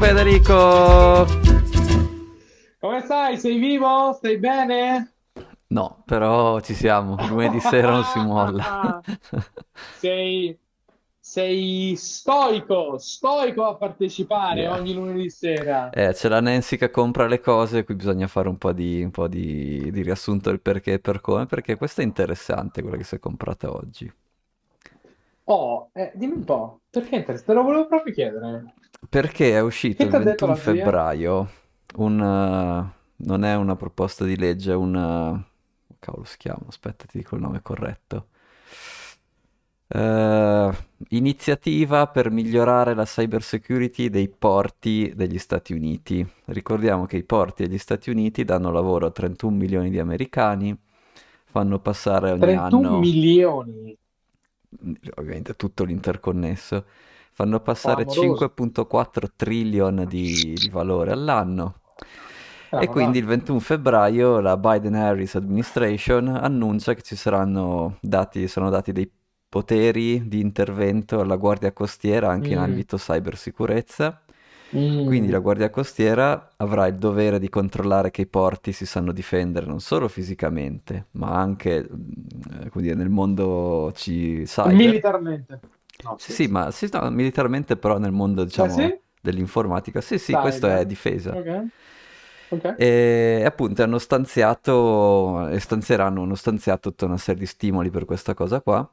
Federico! Come stai? Sei vivo? Stai bene? No, però ci siamo. Lunedì sera non si molla. sei, sei stoico, stoico a partecipare Yeah. ogni lunedì sera. Eh, c'è la Nancy che compra le cose, qui bisogna fare un po' di, un po' di, di riassunto del perché e per come, perché questa è interessante, quella che si è comprata oggi. Oh, eh, dimmi un po', perché interessa? Te lo volevo proprio chiedere. Perché è uscito Che il ti ha detto 21 la zia? febbraio un... eh, non è una proposta di legge, è un... eh, cavolo si chiama? Aspetta, ti dico il nome corretto. Eh, iniziativa per migliorare la cyber security dei porti degli Stati Uniti. Ricordiamo che i porti degli Stati Uniti danno lavoro a 31 milioni di americani, fanno passare ogni 31 anno milioni. Ovviamente tutto l'interconnesso, fanno passare Clamoroso. 5.4 trillion di, di valore all'anno. E Bravo, quindi il bravo. 21 febbraio la Biden-Harris administration annuncia che ci saranno dati, saranno dati dei poteri di intervento alla Guardia Costiera anche in Mm, ambito cybersicurezza. Quindi mm. la Guardia Costiera avrà il dovere di controllare che i porti si sanno difendere non solo fisicamente, ma anche mm, dire, nel mondo ci- cyber. Militarmente. No, Sì, sì, scherzo. ma sì, no, militarmente però nel mondo, Ah, diciamo, sì? dell'informatica. Sì, sì, questo è difesa. Ok, ok. E appunto hanno stanziato, e stanzieranno, hanno stanziato tutta una serie di stimoli per questa cosa qua.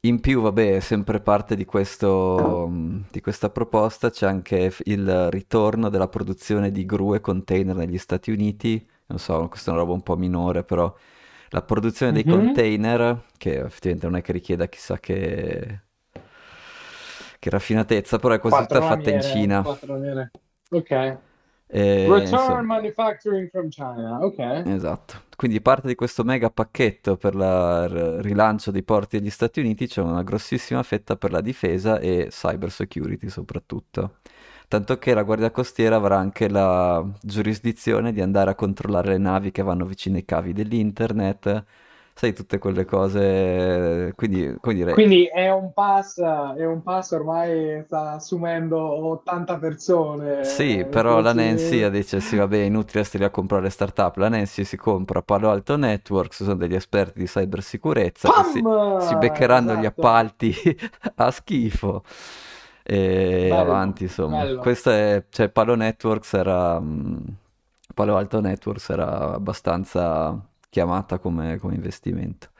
In più, vabbè, sempre parte di questo, di questa proposta c'è anche il ritorno della produzione di gru e container negli Stati Uniti. Non so, questa è una roba un po' minore, però la produzione dei Mhm. container, che effettivamente non è che richieda chissà che, che raffinatezza, però è così fatta in Cina. Ok. E, Return insomma, manufacturing from China. Ok. esatto. Quindi parte di questo mega pacchetto per il rilancio dei porti degli Stati Uniti c'è una grossissima fetta per la difesa e cyber security soprattutto. Tanto che la Guardia Costiera avrà anche la giurisdizione di andare a controllare le navi che vanno vicino ai cavi dell'internet, sai, tutte quelle cose. Quindi, come dire, Quindi è un pass, è un pass ormai sta assumendo 80 persone. Sì, eh, però la Nancy dice sì, vabbè, è inutile stare a comprare startup. La Nancy si compra Palo Alto Networks, sono degli esperti di cybersicurezza si, si beccheranno gli Esatto. appalti a schifo e Bello, avanti, insomma. bello. Questo è, cioè, Palo Networks era, mh, Palo Alto Networks era abbastanza chiamata come, come investimento.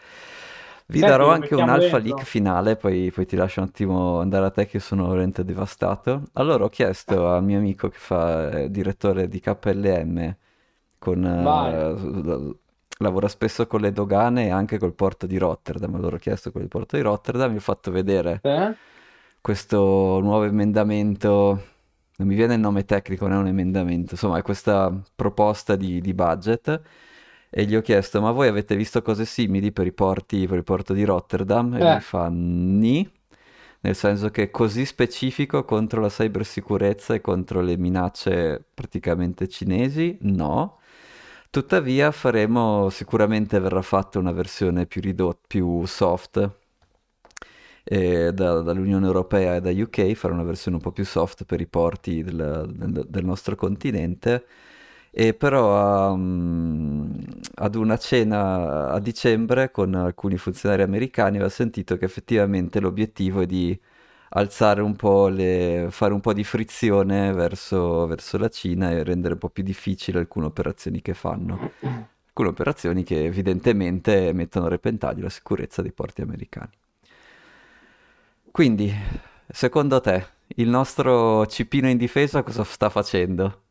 Vi Senti, darò anche un alfa leak finale, poi, poi ti lascio un attimo andare a te che sono veramente devastato. Allora ho chiesto al mio amico che fa eh, direttore di KLM, con, l- lavora spesso con le dogane e anche col porto di Rotterdam. Allora ho chiesto con il porto di Rotterdam, mi ho fatto vedere Eh? questo nuovo emendamento, non mi viene il nome tecnico, non è un emendamento, insomma è questa proposta di, di budget e gli ho chiesto, ma voi avete visto cose simili per i porti, per il porto di Rotterdam? E lui Eh. fa, ni, nel senso che è così specifico contro la cybersicurezza e contro le minacce praticamente cinesi? No. Tuttavia faremo, sicuramente verrà fatta una versione più ridotta, più soft eh, da- dall'Unione Europea e da UK, fare una versione un po' più soft per i porti del, del- del nostro continente. E però um, ad una cena a dicembre con alcuni funzionari americani aveva sentito che effettivamente l'obiettivo è di alzare un po' le, fare un po' di frizione verso, verso la Cina e rendere un po' più difficile alcune operazioni che fanno. Alcune operazioni che evidentemente mettono a repentaglio la sicurezza dei porti americani. Quindi, secondo te, il nostro cipino in difesa cosa sta facendo?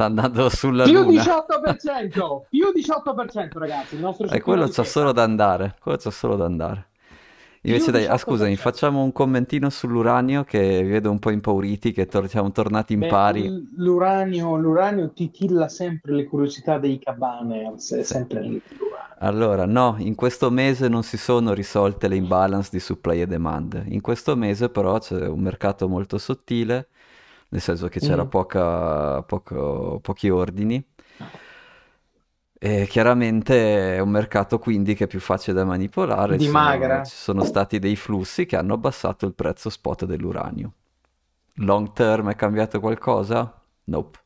Sta andando sulla Più luna? 18%, più 18% ragazzi, il nostro E cecchino quello c'ha solo da andare. Quello c'ha solo da andare. Invece dai, ah, scusami, 18%. facciamo un commentino sull'uranio che vi vedo un po' impauriti, che tor- siamo tornati in Beh, pari. l'uranio, l'uranio titilla sempre le curiosità dei cabaners, è sempre lì. Allora, no, in questo mese non si sono risolte le imbalance di supply e demand. In questo mese però c'è un mercato molto sottile, nel senso che c'era Mm. poca, poco- pochi ordini. E chiaramente è un mercato quindi che è più facile da manipolare. Ci sono, Dimagra. ci sono stati dei flussi che hanno abbassato il prezzo spot dell'uranio. long term è cambiato qualcosa? Nope.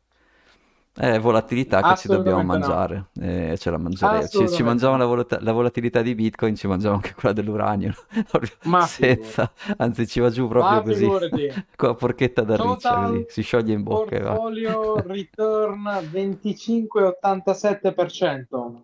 È volatilità che ci dobbiamo no. mangiare e ce la mangeremo. Ci, ci mangiamo la, volata- la volatilità di Bitcoin, ci mangiamo anche quella dell'uranio, Ma figurati. senza, anzi ci va giù proprio Ma così, figurati. con la porchetta da riccia così, si scioglie in bocca e portfolio return 25,87%.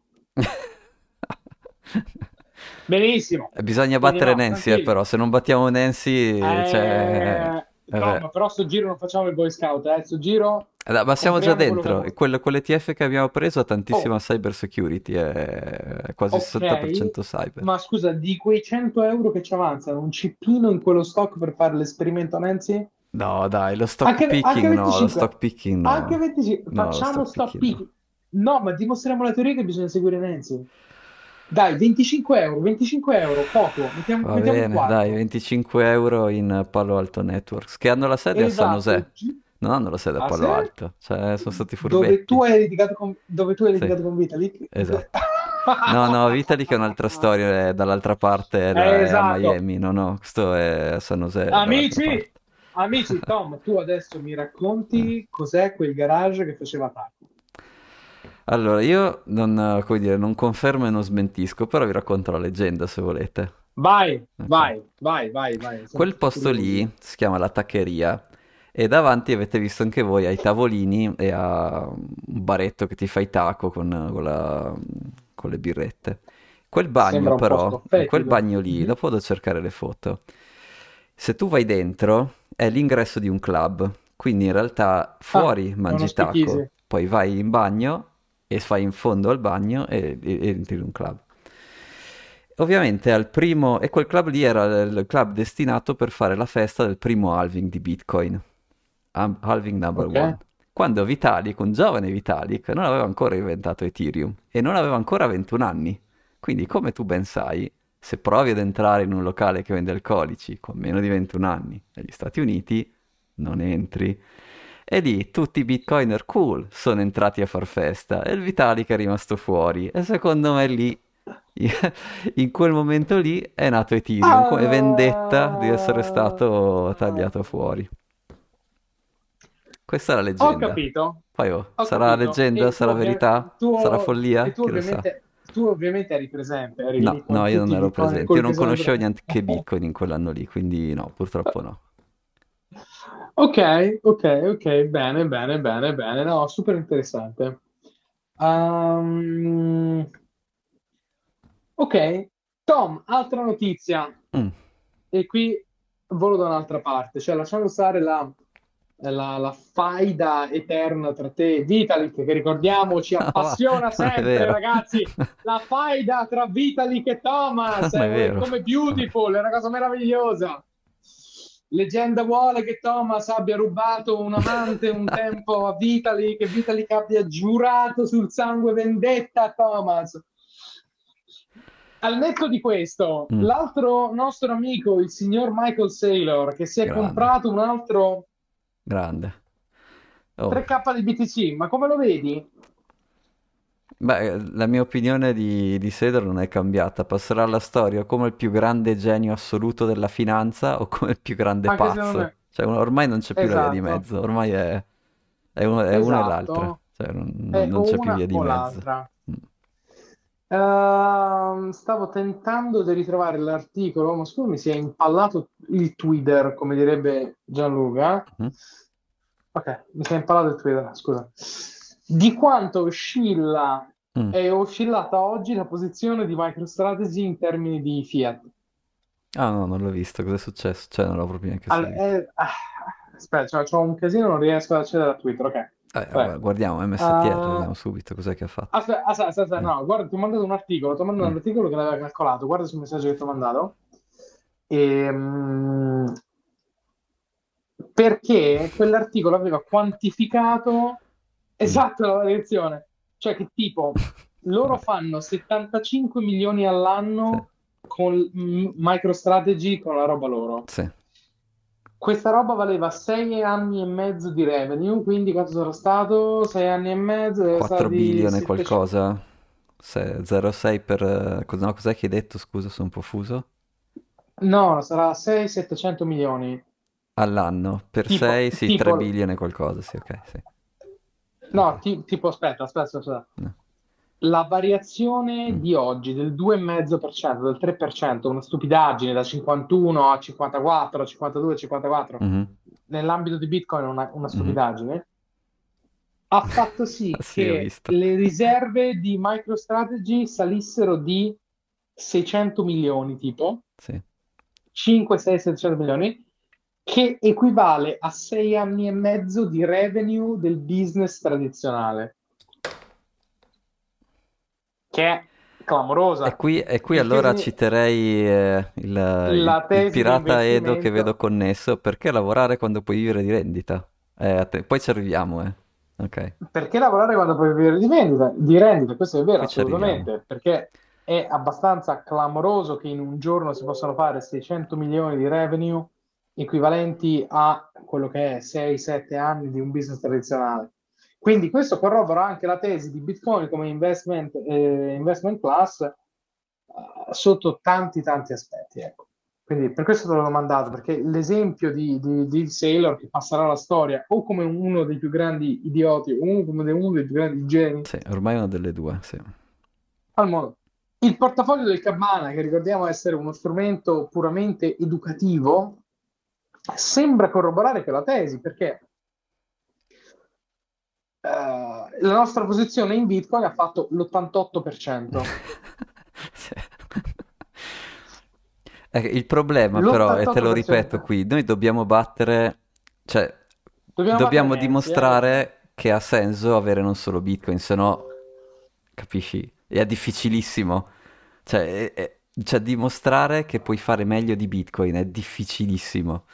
Benissimo. Bisogna Quindi battere no, Nancy, eh, però se non battiamo Nancy, cioè... Eh, eh, no, però sto giro non facciamo il Boy Scout, eh. Sto giro Eh, Ma siamo già che dentro, e vuoi. quello, quell'ETF che abbiamo preso ha tantissima Oh, cyber security, è quasi ok. 60% cyber. Ma scusa, di quei 100 euro che ci avanzano, un cippino in quello stock per fare l'esperimento Nancy? No, dai, lo stock Anche, anche picking no, lo 25. stock picking Anche no. 25. No, Facciamo stock stop picking no. picking. No, ma dimostriamo la teoria che bisogna seguire Nancy. Dai, 25 euro, 25 euro, poco. Mettiamo, Va mettiamo bene, dai, quarto. 25 euro in Palo Alto Networks, che hanno la sede a San Esatto. José. Gi- Non hanno la sede a Ah, Palo sì? Alto, cioè sono stati Dove furbetti. tu hai litigato con, dove tu hai Sì, litigato con Vitalik? esatto. No, no, Vitalik è un'altra storia, è dall'altra parte, è, Eh, è a esatto. Miami, no, no, questo è a San dall'altra Amici, amici, Tom, tu adesso mi racconti cos'è quel garage che faceva Taco. Allora, io non, come dire, non confermo e non smentisco, però vi racconto la leggenda se volete. Vai, Ok. vai, vai, vai, vai. Quel posto lì si chiama la Taccheria e davanti avete visto anche voi ai tavolini e a un baretto che ti fa i taco con, con la- con le birrette. Quel bagno però, in quel bagno lì, dopo vado a cercare le foto, se tu vai dentro è l'ingresso di un club, quindi in realtà Ah, fuori uno mangi taco, poi vai in bagno e fai in fondo al bagno e, e- e entri in un club. Ovviamente al primo, e quel club lì era il club destinato per fare la festa del primo halving di Bitcoin, halving number Ok. one. Quando Vitalik, un giovane Vitalik, non aveva ancora inventato Ethereum e non aveva ancora 21 anni. Quindi, come tu ben sai, se provi ad entrare in un locale che vende alcolici con meno di 21 anni negli Stati Uniti, non entri. E lì tutti i bitcoiner cool sono entrati a far festa e il Vitalik è rimasto fuori. E secondo me lì, in quel momento lì, è nato Ethereum come vendetta di essere stato tagliato fuori. Questa è la Ho leggenda. capito, Poi oh, ho sarà capito. leggenda, E tu, sarà ovvia- verità, tu- sarà follia, e tu chi lo sa. ovviamente, tu ovviamente eri presente, eri No, no, io non ero presente, io non conoscevo della- neanche Bitcoin in quell'anno lì, quindi no, purtroppo no. Ok, ok, ok, bene, bene, bene, bene, no, super interessante. Ehm, ok, Tom, altra notizia, Mm. e qui volo da un'altra parte, cioè lasciamo stare la, la, la faida eterna tra te e Vitalik, che ricordiamo ci appassiona è sempre, ragazzi. La faida tra Vitalik e Thomas Non è è vero. come Beautiful, è una cosa meravigliosa. Leggenda vuole che Thomas abbia rubato un amante un tempo a Vitalik, che Vitalik abbia giurato sul sangue vendetta a Thomas. Al netto di questo, Mm. l'altro nostro amico, il signor Michael Saylor, che si è Grande. comprato un altro Grande. Oh. 3K di BTC, ma come lo vedi? Beh, la mia opinione di, di Sedor non è cambiata. Passerà alla storia come il più grande genio assoluto della finanza o come il più grande Anche pazzo. me. Cioè, ormai non c'è più la via di Esatto. mezzo, ormai è, è uno- è una e l'altra. Esatto. Cioè, non, non- È c'è più via di mezzo. Mm. Ehm, stavo tentando di ritrovare l'articolo, ma scusa, mi si è impallato il Twitter, come direbbe Gianluca. Mhm. Ok, mi si è impallato il Twitter, scusa. Di quanto oscilla Mm. è oscillata oggi la posizione di MicroStrategy in termini di fiat? Ah no, non l'ho visto. Cos'è successo? Cioè, non l'ho proprio neanche Al- seguito. eh, ah, aspetta, c'ho un casino, non riesco ad accedere a Twitter, ok. Eh, Vabbè. guardiamo MSTR, Ah. vediamo subito cos'è che ha fatto. Aspetta, aspetta, aspetta, Eh. no, guarda, ti ho mandato un articolo, ti ho mandato Mm. un articolo che l'aveva calcolato, guarda sul messaggio che ti ho mandato. Ehm, perché quell'articolo aveva quantificato esatto la variazione, cioè che tipo loro fanno 75 milioni all'anno con mm, MicroStrategy con la roba loro. Sì. Questa roba valeva 6 anni e mezzo di revenue, quindi quanto sarà stato? 6 anni e mezzo, deve 4 stare di billion e 700 qualcosa. Se- 0,6 per... no, cos'è che hai detto? Scusa, sono un po' fuso. No, sarà 6-700 milioni. All'anno, per Tipo, 6 sì, 3 tipo, billion e qualcosa, sì, ok, sì. no, ti- tipo, aspetta, aspetta, aspetta. No. La variazione Mm, di oggi del 2,5%, del 3%, una stupidaggine da 51 a 54, a 52, a 54, mhm, nell'ambito di Bitcoin è una, una mhm. stupidaggine, ha fatto sì Sì, ho che le riserve di MicroStrategy salissero di 600 milioni, tipo Sì. 5, 6, 700 milioni, che equivale a 6 anni e mezzo di revenue del business tradizionale, che è E clamorosa. qui, e qui Il che allora si- citerei eh, il, il- il pirata Edo che vedo connesso, perché lavorare quando puoi vivere di rendita? Eh, atte- poi ci arriviamo, eh. Ok, Perché lavorare quando puoi vivere di vendita? Di rendita, questo è vero, arriviamo. assolutamente, perché è abbastanza clamoroso che in un giorno si possano fare 600 milioni di revenue equivalenti a quello che è 6-7 anni di un business tradizionale. Quindi questo corrobora anche la tesi di Bitcoin come investment, eh, investment class eh, sotto tanti tanti aspetti, ecco. Quindi per questo te l'ho mandato, perché l'esempio di, di, di Sailor che passerà alla storia o come uno dei più grandi idioti o come uno dei più grandi geni Sì, ormai è una delle due, sì. al mondo. Il portafoglio del Cabana, che ricordiamo essere uno strumento puramente educativo, sembra corroborare quella tesi, perché eh, la nostra posizione in Bitcoin ha fatto l'88%. Sì. Eh, il problema però, e te lo ripeto L'88%. qui, noi dobbiamo battere, cioè Dobbiamo dobbiamo battere eh? dimostrare che ha senso avere non solo Bitcoin, se no, capisci, è difficilissimo. Cioè, è- è- cioè, dimostrare che puoi fare meglio di Bitcoin è difficilissimo.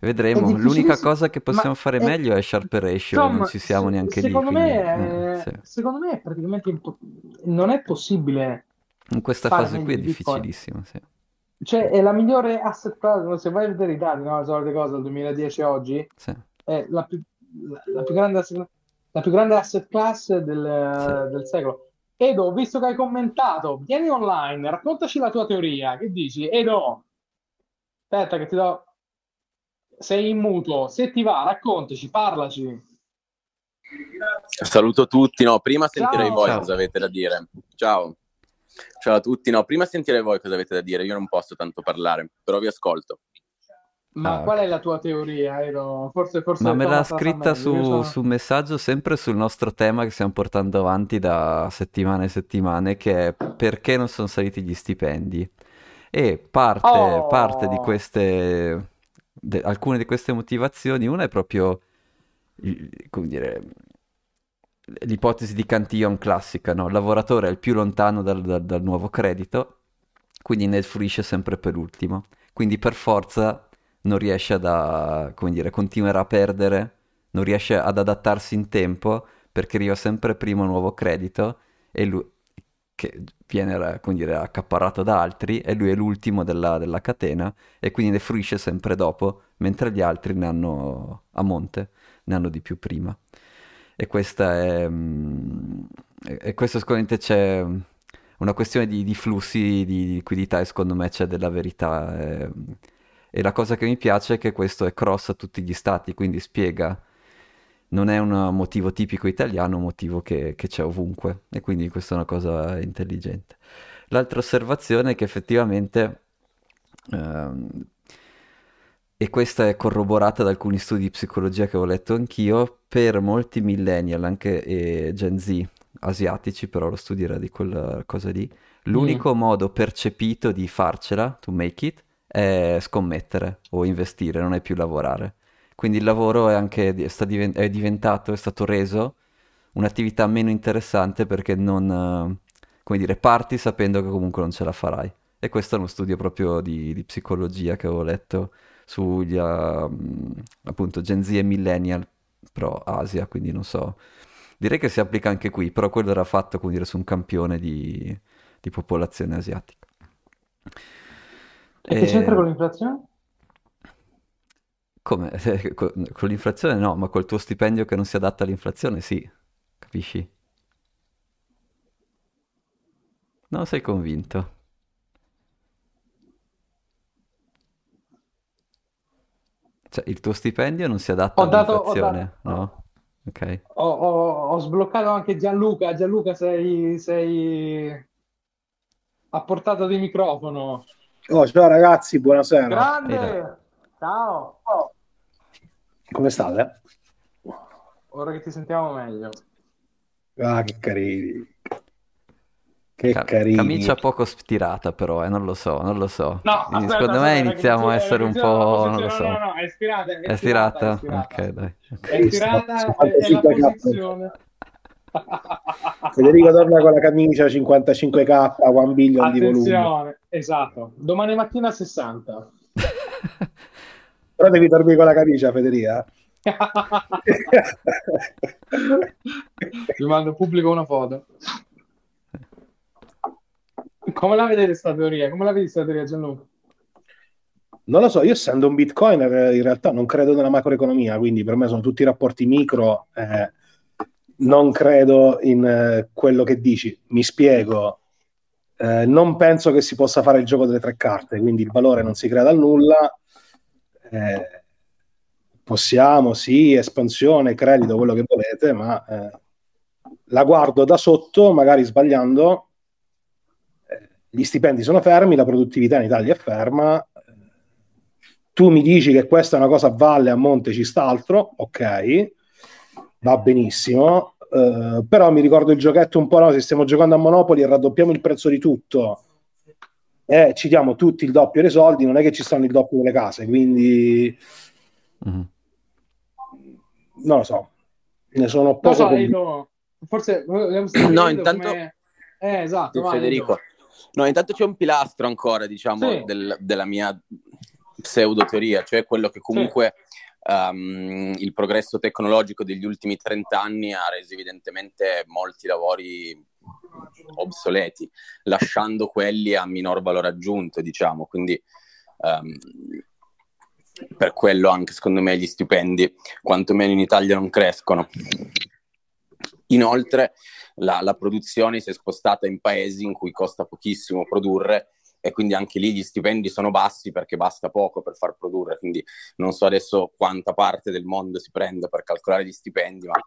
Vedremo. L'unica cosa che possiamo ma fare è- meglio è Sharp Ratio e non ci siamo se- neanche lì, secondo quindi me eh, è, sì. secondo me è praticamente impo- non è possibile In questa fase qui è difficilissimo, sì. Cioè, è la migliore asset class, se vai a vedere i dati, no, le solite cose dal 2010 a oggi, Sì, è la più, la, la più grande asset, la più grande asset class del, del secolo. Edo, visto che hai commentato, vieni online, raccontaci la tua teoria. Che dici? Edo, aspetta che ti do... Sei in mutuo, se ti va, raccontaci, parlaci. Saluto tutti, no, prima sentirei voi Ciao! Ciao. cosa avete da dire. Ciao. Ciao a tutti, no, prima sentirei voi cosa avete da dire, io non posso tanto parlare, però vi ascolto. Ma Ah, qual è la tua teoria, Edo? Forse, forse Ma me l'ha scritta su, sono... su messaggio sempre sul nostro tema che stiamo portando avanti da settimane e settimane, che è perché non sono saliti gli stipendi. E parte, parte di Oh! queste, de- alcune di queste motivazioni, una è proprio, come dire, l'ipotesi di Cantillon classica, no? Il lavoratore è il più lontano dal, dal- dal nuovo credito, quindi ne fruisce sempre per ultimo. Quindi per forza non riesce a- come dire, continuerà a perdere, non riesce ad adattarsi in tempo perché arriva sempre prima un nuovo credito e lui, che viene, dire, accaparrato da altri e lui è l'ultimo della, della catena e quindi ne fruisce sempre dopo, mentre gli altri ne hanno a monte, ne hanno di più prima. E questa è... mm, e e questo sicuramente c'è una questione di, di flussi di liquidità e secondo me c'è della verità. eh. E la cosa che mi piace è che questo è cross a tutti gli stati, quindi spiega, non è un motivo tipico italiano, è un motivo che, che c'è ovunque e quindi questa è una cosa intelligente. L'altra osservazione è che effettivamente, ehm, e questa è corroborata da alcuni studi di psicologia che ho letto anch'io, per molti millennial, anche e Gen Z, asiatici, però lo studio era di quella cosa lì, Mm. l'unico modo percepito di farcela, to make it, è scommettere o investire, non è più lavorare. Quindi il lavoro è anche è diventato, è stato reso un'attività meno interessante perché non, eh, come dire, parti sapendo che comunque non ce la farai. E questo è uno studio proprio di, di psicologia che avevo letto sugli, ah, mh, appunto, Gen Z e Millennial, però Asia, quindi non so. Direi che si applica anche qui, però quello era fatto, come dire, su un campione di, di popolazione asiatica. E che c'entra con E... l'inflazione? Come? Con con l'inflazione no, ma col tuo stipendio che non si adatta all'inflazione sì, capisci? Non sei convinto. Cioè, il tuo stipendio non si adatta Ho dato, ho all'inflazione, dato- no? Ok. ho- ho- ho sbloccato anche Gianluca. Gianluca, sei, sei a portata di microfono. Oh, ciao ragazzi, buonasera. Grande! Ciao! Come state? Ora che ti sentiamo meglio. Ah, che carini. Che Ca- carini. camicia poco stirata però, eh, non lo so, non lo so. No, aspetta, secondo me aspetta, iniziamo a essere un po', non lo so. No, no, è stirata, è, È stirata? è stirata. Ok, dai. È stirata, è, è la 55K. posizione. Federico torna con la camicia 55k, 1 billion di volume. Attenzione, esatto. Domani mattina 60. Però devi dormire con la camicia, Federica. Vi mando pubblico una foto. Come la vedete sta teoria? Come la vedi sta teoria, Gianluca? Non lo so, io essendo un bitcoiner in realtà non credo nella macroeconomia, quindi per me sono tutti rapporti micro, eh, non credo in eh, quello che dici. Mi spiego, eh, non penso che si possa fare il gioco delle tre carte, quindi il valore non si crea dal nulla. Eh, possiamo, sì, espansione, credito, quello che volete, ma eh, la guardo da sotto, magari sbagliando. Eh, Gli stipendi sono fermi, la produttività in Italia è ferma, tu mi dici che questa è una cosa a valle, a monte ci sta altro, ok, va benissimo, eh, però mi ricordo il giochetto un po', no, se stiamo giocando a Monopoli e raddoppiamo il prezzo di tutto e ci diamo tutti il doppio dei soldi, non è che ci stanno il doppio delle case, quindi Mhm. non lo so, ne sono poco so, convinto. Edo, forse No, intanto- come- Eh, esatto, Sì, vai, Federico. No, intanto c'è un pilastro ancora, diciamo, Sì. del- della mia pseudo-teoria, cioè quello che comunque ehm, il progresso tecnologico degli ultimi 30 anni ha reso evidentemente molti lavori obsoleti, lasciando quelli a minor valore aggiunto, diciamo. Quindi ehm, per quello anche secondo me gli stipendi, quantomeno in Italia, non crescono. Inoltre la, la produzione si è spostata in paesi in cui costa pochissimo produrre e quindi anche lì gli stipendi sono bassi perché basta poco per far produrre, quindi non so adesso quanta parte del mondo si prende per calcolare gli stipendi, ma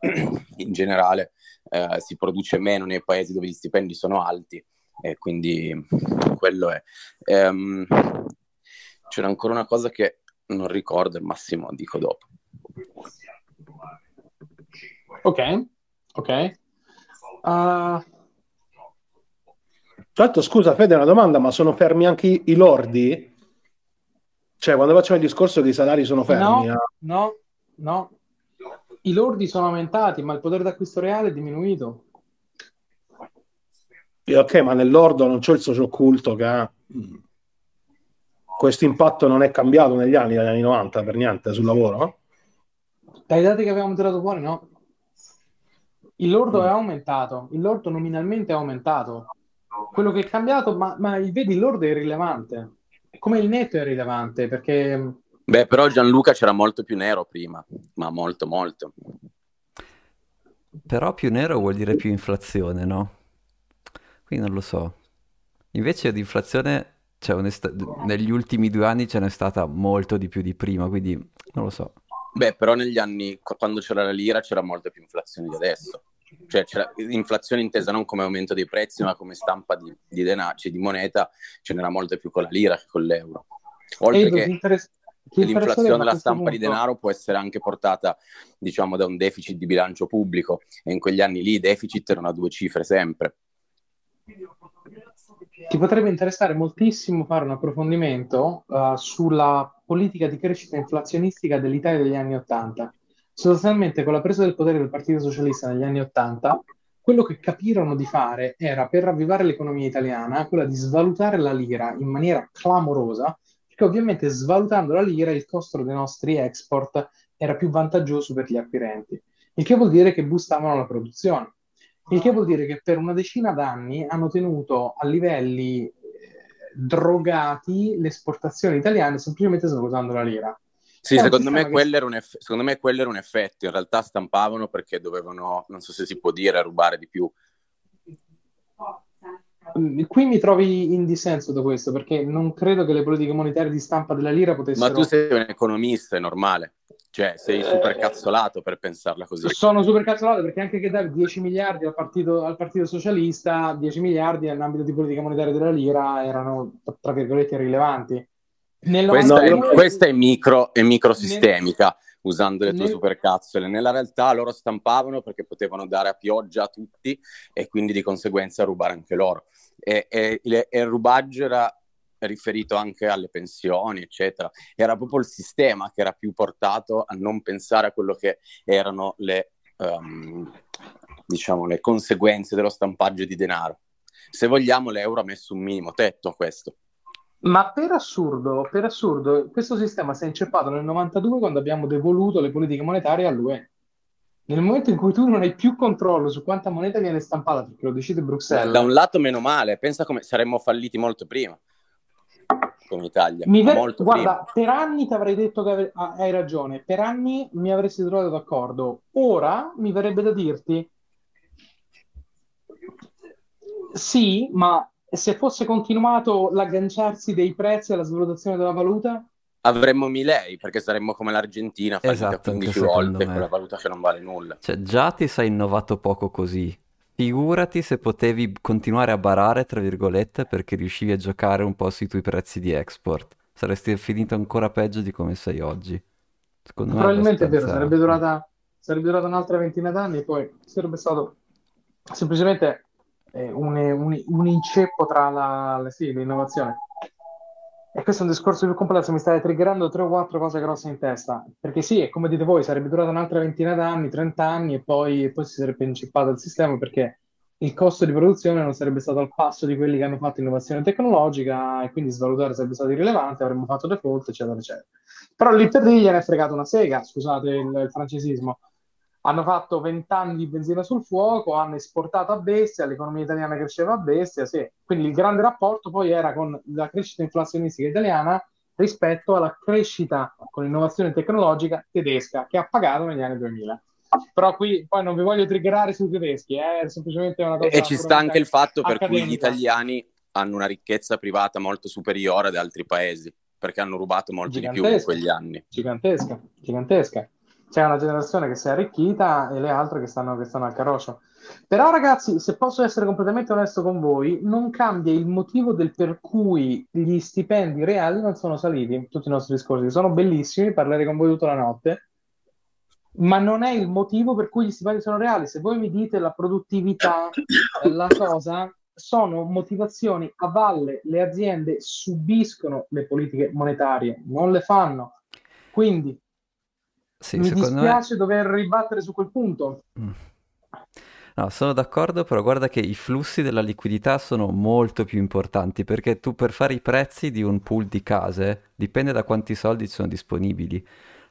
in generale eh, si produce meno nei paesi dove gli stipendi sono alti e quindi quello è. Ehm, c'era ancora una cosa che non ricordo, al massimo dico dopo. Ok, ok. Ah, Tra l'altro, scusa Fede, una domanda, ma sono fermi anche i, i lordi? Cioè, quando facciamo il discorso che i salari sono fermi, no, ah, no, no. I lordi sono aumentati, ma il potere d'acquisto reale è diminuito. ok, ma nell'ordo non c'è il socio occulto che ha... Questo impatto non è cambiato negli anni, dagli anni 90 per niente sul lavoro? Dai dati che avevamo tirato fuori, no. Il lordo è aumentato, il lordo nominalmente è aumentato. Quello che è cambiato, ma, ma vedi, il lordo è irrilevante. Come il netto è irrilevante, perché Beh, però Gianluca c'era molto più nero prima, ma molto, molto. Però più nero vuol dire più inflazione, no? Quindi non lo so. Invece di inflazione, cioè, onesta- negli ultimi due anni ce n'è stata molto di più di prima, quindi non lo so. Beh, però negli anni, qu- quando c'era la lira, c'era molta più inflazione di adesso. Cioè, c'era inflazione intesa non come aumento dei prezzi, ma come stampa di, di denaro, cioè di moneta, ce n'era molto più con la lira che con l'euro. Oltre Edo, che interess- l'inflazione interesserebbe a della questo stampa di punto- denaro può essere anche portata, diciamo, da un deficit di bilancio pubblico, e in quegli anni lì i deficit erano a due cifre sempre. Ti potrebbe interessare moltissimo fare un approfondimento eh, sulla politica di crescita inflazionistica dell'Italia degli anni Ottanta. Sostanzialmente, con la presa del potere del Partito Socialista negli anni Ottanta, quello che capirono di fare era, per ravvivare l'economia italiana, quella di svalutare la lira in maniera clamorosa, perché ovviamente svalutando la lira il costo dei nostri export era più vantaggioso per gli acquirenti, il che vuol dire che bustavano la produzione. Il che vuol dire che per una decina d'anni hanno tenuto a livelli eh, drogati le esportazioni italiane semplicemente svalutando la lira. Sì, secondo me, che- eff- secondo me quello era un effetto. In realtà stampavano perché dovevano, non so se si può dire, rubare di più. Mm, qui mi trovi in dissenso da questo perché non credo che le politiche monetarie di stampa della lira potessero. Ma tu sei un economista, è normale. Cioè, sei super cazzolato per pensarla così. Sono super cazzolato perché anche che dare 10 miliardi al partito, al partito Socialista, 10 miliardi nell'ambito di politica monetaria della lira erano, tra virgolette, irrilevanti. Questa, è, questa è, micro, è microsistemica. Nel usando le tue nel... supercazzole. Nella realtà loro stampavano perché potevano dare a pioggia a tutti e quindi di conseguenza rubare anche loro. E, e, e il rubaggio era riferito anche alle pensioni, eccetera. Era proprio il sistema che era più portato a non pensare a quello che erano le, um, diciamo, le conseguenze dello stampaggio di denaro. Se vogliamo, l'euro ha messo un minimo tetto a questo. Ma per assurdo, per assurdo, questo sistema si è inceppato nel 92 quando abbiamo devoluto le politiche monetarie all'UE. Nel momento in cui tu non hai più controllo su quanta moneta viene stampata, perché lo decide Bruxelles. Da un lato meno male, pensa come saremmo falliti molto prima come Italia. Mi ver- guarda, prima. per anni ti avrei detto che ave- ah, hai ragione, per anni mi avresti trovato d'accordo. Ora mi verrebbe da dirti sì, ma se fosse continuato l'agganciarsi dei prezzi alla svalutazione della valuta? Avremmo Milei, perché saremmo come l'Argentina, fallita esatto, 15 volte con la valuta che non vale nulla. Cioè, già ti sei innovato poco così. Figurati se potevi continuare a barare, tra virgolette, perché riuscivi a giocare un po' sui tuoi prezzi di export. Saresti finito ancora peggio di come sei oggi. Secondo Probabilmente è, è vero, sarebbe durata, sarebbe durata un'altra ventina d'anni e poi sarebbe stato semplicemente un, un, un, inceppo tra la, la, sì, l'innovazione. E questo è un discorso più complesso, mi state triggerando tre o quattro cose grosse in testa, perché sì, come dite voi, sarebbe durata un'altra ventina d'anni, 30 anni e poi, poi si sarebbe inceppato il sistema perché il costo di produzione non sarebbe stato al passo di quelli che hanno fatto innovazione tecnologica e quindi svalutare sarebbe stato irrilevante, avremmo fatto default, eccetera, eccetera. Però lì per lì gliene è fregato una sega, scusate il, il francesismo hanno fatto vent'anni di benzina sul fuoco, hanno esportato a bestia, l'economia italiana cresceva a bestia, sì. quindi il grande rapporto poi era con la crescita inflazionistica italiana rispetto alla crescita con l'innovazione tecnologica tedesca che ha pagato negli anni 2000. Però qui poi non vi voglio triggerare sui tedeschi, eh, è semplicemente una cosa... E ci sta anche il fatto per accademica. cui gli italiani hanno una ricchezza privata molto superiore ad altri paesi, perché hanno rubato molto di più in quegli anni. Gigantesca, gigantesca c'è una generazione che si è arricchita e le altre che stanno, che stanno al carroccio. Però, ragazzi, se posso essere completamente onesto con voi, non cambia il motivo del per cui gli stipendi reali non sono saliti. Tutti i nostri discorsi sono bellissimi, parlerei con voi tutta la notte, ma non è il motivo per cui gli stipendi sono reali. Se voi mi dite la produttività, la cosa, sono motivazioni a valle. Le aziende subiscono le politiche monetarie, non le fanno. Quindi sì, Mi dispiace me... dover ribattere su quel punto. Mm. No, sono d'accordo, però guarda che i flussi della liquidità sono molto più importanti perché tu per fare i prezzi di un pool di case dipende da quanti soldi sono disponibili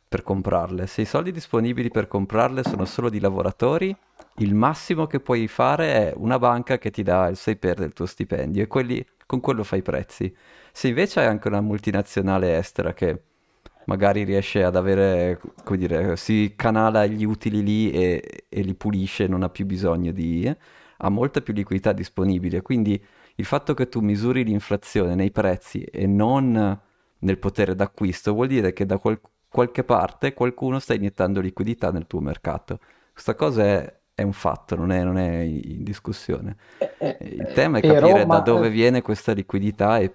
per comprarle. Se i soldi disponibili per comprarle sono solo di lavoratori, il massimo che puoi fare è una banca che ti dà il 6 per del tuo stipendio e quelli, con quello fai i prezzi. Se invece hai anche una multinazionale estera che magari riesce ad avere, come dire, si canala gli utili lì e, e li pulisce, non ha più bisogno di... ha molta più liquidità disponibile, quindi il fatto che tu misuri l'inflazione nei prezzi e non nel potere d'acquisto vuol dire che da qual- qualche parte qualcuno sta iniettando liquidità nel tuo mercato. Questa cosa è, è un fatto, non è, non è, in discussione. Eh, eh, il tema è capire Roma... da dove viene questa liquidità e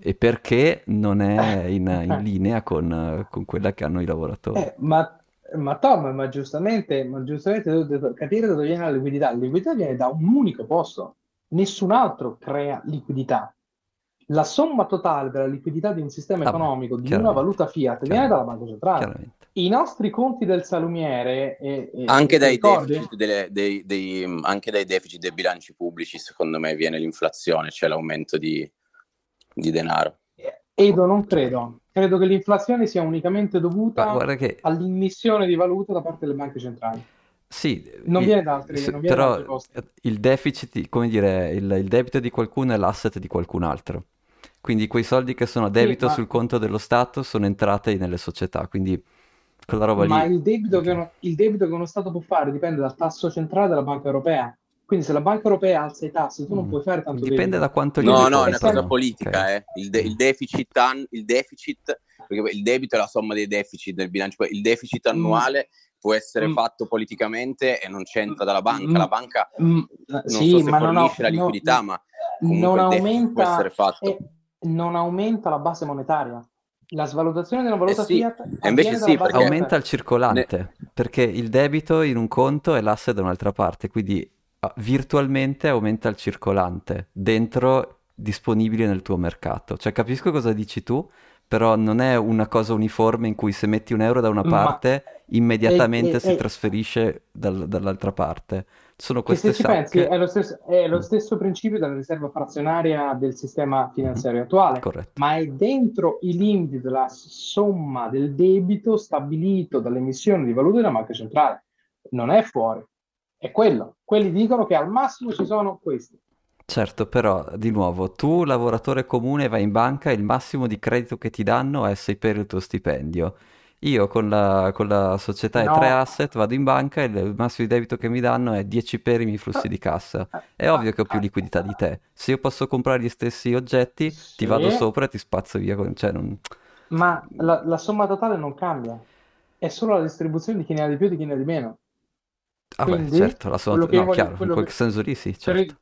e perché non è in, in linea con, con, quella che hanno i lavoratori. Eh, ma, ma, Tom, ma giustamente, ma giustamente dovete capire da dove viene la liquidità. La liquidità viene da un unico posto, nessun altro crea liquidità. La somma totale della liquidità di un sistema ah, economico, di una valuta fiat, viene dalla banca centrale. I nostri conti del salumiere, e, e, anche, dai deficit delle, dei, dei, anche dai deficit dei bilanci pubblici, secondo me, viene l'inflazione, cioè l'aumento di, di denaro. Edo, non credo. Credo che l'inflazione sia unicamente dovuta che... all'immissione di valuta da parte delle banche centrali. Sì, non viene da altri, viene però da altri il deficit, come dire, il, il, debito di qualcuno è l'asset di qualcun altro. Quindi quei soldi che sono a debito sì, ma... sul conto dello Stato sono entrate nelle società, quindi quella roba ma lì... il debito, okay. uno, il debito che uno Stato può fare dipende dal tasso centrale della Banca Europea. Quindi se la banca europea alza i tassi, tu non mm. puoi fare tanto Dipende debito. da quanto No, no, è una cosa politica, okay. eh. il, de- il, deficit an- il, deficit perché il debito è la somma dei deficit del bilancio, il deficit mm. annuale mm. può essere mm. fatto politicamente e non c'entra dalla banca, la banca mm. non sì, so se fornisce no, la liquidità, no, ma non aumenta, può essere fatto. Eh, non aumenta la base monetaria la svalutazione della valuta eh sì, fiat invece sì, aumenta il circolante ne... perché il debito in un conto è l'asse da un'altra parte quindi virtualmente aumenta il circolante dentro disponibile nel tuo mercato. Cioè capisco cosa dici tu però non è una cosa uniforme in cui se metti un euro da una parte Ma... immediatamente e, si e, trasferisce dal, dall'altra parte. Sono queste ci pensi è lo, stesso, è lo, stesso, principio della riserva frazionaria del sistema finanziario attuale, Corretto. ma è dentro i limiti della somma del debito stabilito dall'emissione di valuta della banca centrale. Non è fuori, è quello. Quelli dicono che al massimo ci sono questi. Certo, però di nuovo, tu lavoratore comune vai in banca e il massimo di credito che ti danno è 6 per il tuo stipendio io con la, con la società no. e tre asset vado in banca e il massimo di debito che mi danno è 10 per i miei flussi di cassa. È ovvio che ho più liquidità di te. Se io posso comprare gli stessi oggetti, sì. ti vado sopra e ti spazzo via. Cioè non... Ma la, la, somma totale non cambia. È solo la distribuzione di chi ne ha di più e di chi ne ha di meno. Ah Quindi, beh, certo, la totale... No, voglio, chiaro, in quel che... senso lì sì, certo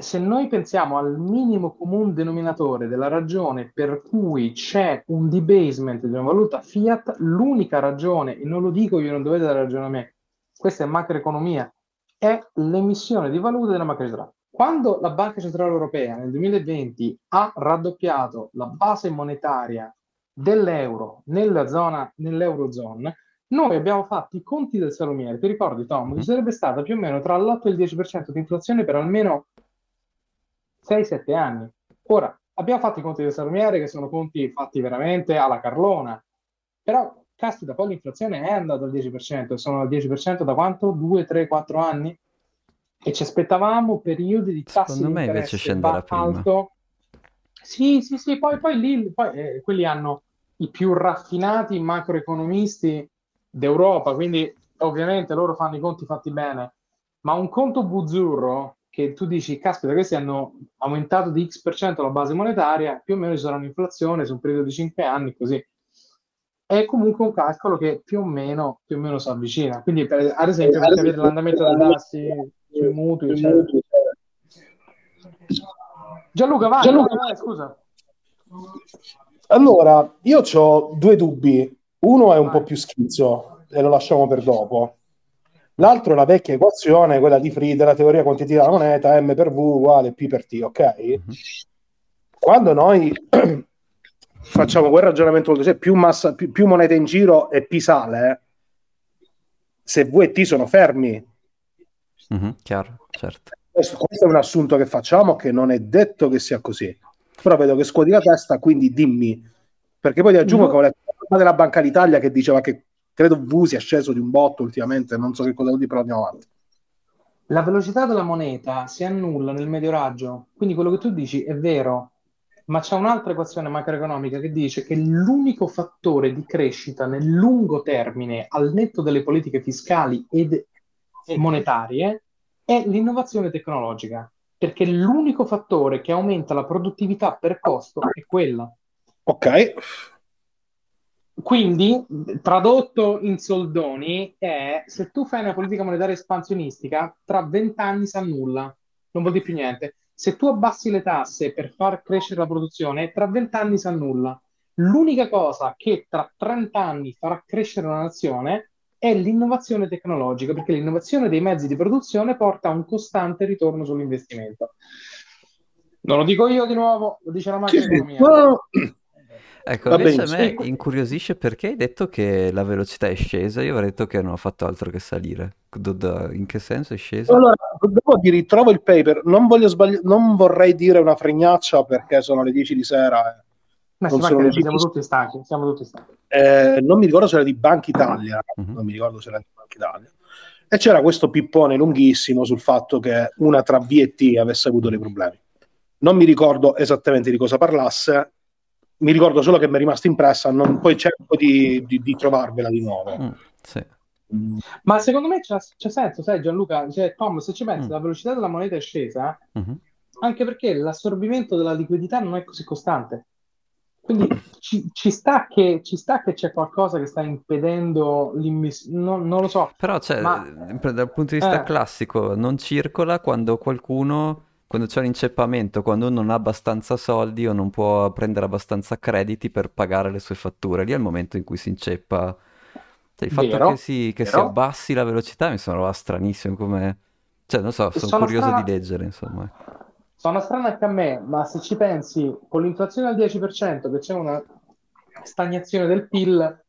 se noi pensiamo al minimo comune denominatore della ragione per cui c'è un debasement di una valuta fiat, l'unica ragione, e non lo dico io, non dovete dare ragione a me, questa è macroeconomia, è l'emissione di valute della macro centrale. Quando la Banca Centrale Europea nel 2020 ha raddoppiato la base monetaria dell'euro nella zona, nell'eurozone, noi abbiamo fatto i conti del salumiere. Ti ricordi, Tom? Ci sarebbe stata più o meno tra l'8 e il 10% di inflazione per almeno 6-7 anni. Ora, abbiamo fatto i conti del salumiere che sono conti fatti veramente alla carlona, però caspita, poi l'inflazione è andata al 10%, sono al 10% da quanto? 2, 3, 4 anni? E ci aspettavamo periodi di tassi Secondo me invece scenderà prima. Alto. Sì, sì, sì, poi, poi lì poi, eh, quelli hanno i più raffinati macroeconomisti d'Europa, quindi ovviamente loro fanno i conti fatti bene, ma un conto buzzurro che tu dici, caspita, questi hanno aumentato di X% per cento la base monetaria, più o meno ci sarà un'inflazione su un periodo di 5 anni, così. È comunque un calcolo che più o meno, più o meno si avvicina. Quindi, per, ad esempio, per capire l'andamento dei tassi sui mutui, eccetera. Gianluca, vai, Gianluca, vai, scusa. Allora, io ho due dubbi. Uno è un po' più schizzo e lo lasciamo per dopo. L'altro è la vecchia equazione, quella di Free della teoria quantitativa della moneta, M per V uguale P per T, ok? Mm-hmm. Quando noi facciamo quel ragionamento, cioè più, massa, più, più moneta in giro e P sale, se V e T sono fermi. Mm-hmm, chiaro, certo. Questo, questo, è un assunto che facciamo che non è detto che sia così. Però vedo che scuoti la testa, quindi dimmi. Perché poi ti aggiungo mm-hmm. che ho letto della Banca d'Italia che diceva che credo V sia sceso di un botto ultimamente, non so che cosa vuol dire, però andiamo avanti. La velocità della moneta si annulla nel medio raggio, quindi quello che tu dici è vero, ma c'è un'altra equazione macroeconomica che dice che l'unico fattore di crescita nel lungo termine, al netto delle politiche fiscali ed monetarie, è l'innovazione tecnologica, perché l'unico fattore che aumenta la produttività per costo è quella. Ok, quindi, tradotto in soldoni, è se tu fai una politica monetaria espansionistica, tra vent'anni si annulla, non vuol dire più niente. Se tu abbassi le tasse per far crescere la produzione, tra vent'anni si annulla. L'unica cosa che tra 30 anni farà crescere una nazione è l'innovazione tecnologica, perché l'innovazione dei mezzi di produzione porta a un costante ritorno sull'investimento. Non lo dico io di nuovo, lo dice la macroeconomia. Sì, Ecco, Va invece bene. a me incuriosisce perché hai detto che la velocità è scesa, io avrei detto che non ho fatto altro che salire. In che senso è scesa? Allora, dopo ti ritrovo il paper, non, sbagli- non vorrei dire una fregnaccia perché sono le 10 di sera. Ma non sono siamo tutti stanchi, siamo tutti stanchi. Eh, non mi ricordo se era di Banca Italia, uh-huh. non mi ricordo se era di Banca Italia. E c'era questo pippone lunghissimo sul fatto che una tra V e T avesse avuto dei problemi. Non mi ricordo esattamente di cosa parlasse, mi ricordo solo che mi è rimasta impressa, non, poi cerco di, di, di trovarvela di nuovo. Mm, sì. Ma secondo me c'è, c'è senso, sai Gianluca, cioè, Tom, se ci pensi, mm. la velocità della moneta è scesa, mm-hmm. anche perché l'assorbimento della liquidità non è così costante. Quindi ci, ci, sta che, ci, sta che, c'è qualcosa che sta impedendo l'immissione, non, non, lo so. Però cioè, ma... dal punto di vista eh. classico non circola quando qualcuno, quando c'è un inceppamento, quando uno non ha abbastanza soldi o non può prendere abbastanza crediti per pagare le sue fatture. Lì è il momento in cui si inceppa. Cioè, il fatto vero, che, si, che si, abbassi la velocità mi sembrava stranissimo come... Cioè, non so, sono, sono curioso strana... di leggere, insomma. Sono strano anche a me, ma se ci pensi, con l'inflazione al 10%, che c'è una stagnazione del PIL...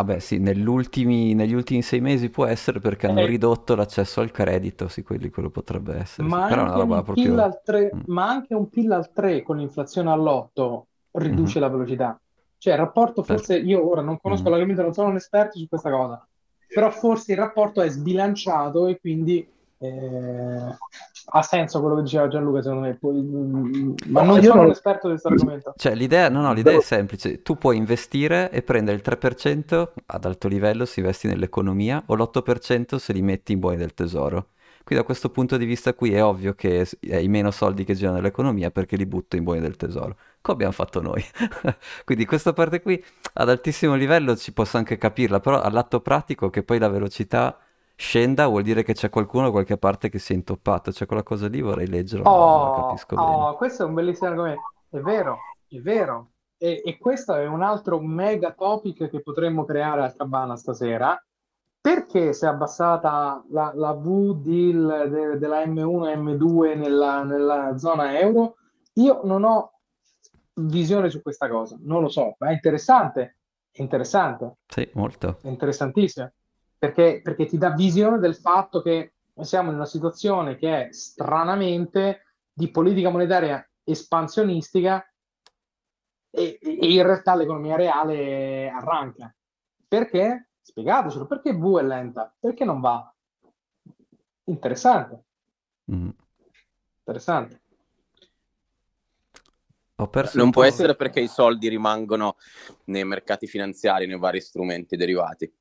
Ah sì, negli ultimi sei mesi può essere perché hanno eh, ridotto l'accesso al credito, sì, quelli, quello potrebbe essere. Ma, sì. anche un proprio... 3, mm. ma anche un PIL al 3 con l'inflazione all'8 riduce mm-hmm. la velocità. Cioè il rapporto forse, certo. io ora non conosco mm-hmm. l'argomento, non sono un esperto su questa cosa, però forse il rapporto è sbilanciato e quindi eh, ha senso quello che diceva Gianluca, secondo me. Poi, ma non sono non... un esperto di questo argomento. Cioè, l'idea, no, no, l'idea è semplice. Tu puoi investire e prendere il 3% ad alto livello se investi nell'economia o l'8% se li metti in buoni del tesoro. Qui da questo punto di vista qui è ovvio che hai meno soldi che girano nell'economia perché li butto in buoni del tesoro, come abbiamo fatto noi. Quindi questa parte qui ad altissimo livello ci posso anche capirla, però all'atto pratico che poi la velocità scenda vuol dire che c'è qualcuno da qualche parte che si è intoppato. C'è quella cosa lì, vorrei leggerlo, oh, oh. Questo è un bellissimo argomento. È vero, è vero. E, e, questo è un altro mega topic che potremmo creare a Cabana stasera. Perché si è abbassata la, la V deal de, della M1 e M2 nella, nella zona euro? Io non ho visione su questa cosa, non lo so, ma è interessante. È interessante. Sì, molto. È interessantissimo perché, perché ti dà visione del fatto che siamo in una situazione che è stranamente di politica monetaria espansionistica e, e in realtà l'economia reale arranca. Perché? Spiegatecelo, perché V è lenta? Perché non va? Interessante. Mm. Interessante. non può essere perché i soldi rimangono nei mercati finanziari, nei vari strumenti derivati.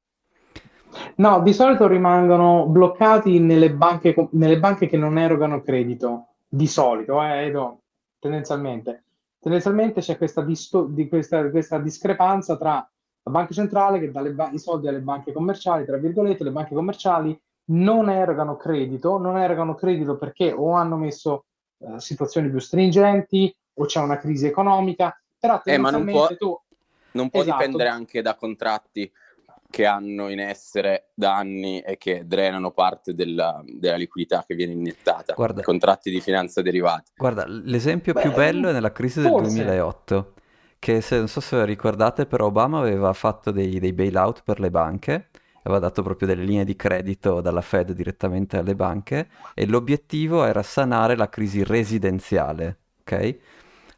No, di solito rimangono bloccati nelle banche, nelle banche che non erogano credito. Di solito, eh, Edo, tendenzialmente. Tendenzialmente c'è questa, disto- di questa, questa discrepanza tra la banca centrale che dà ba- i soldi alle banche commerciali, tra virgolette, le banche commerciali non erogano credito, non erogano credito perché o hanno messo uh, situazioni più stringenti o c'è una crisi economica, però tendenzialmente eh, ma non può, tu... Non può esatto. dipendere anche da contratti che hanno in essere da anni e che drenano parte della, della liquidità che viene iniettata, guarda, contratti di finanza derivati. Guarda, l'esempio Beh, più bello è nella crisi del forse. 2008, che se, non so se ricordate, però Obama aveva fatto dei, dei bailout per le banche, aveva dato proprio delle linee di credito dalla Fed direttamente alle banche e l'obiettivo era sanare la crisi residenziale, ok?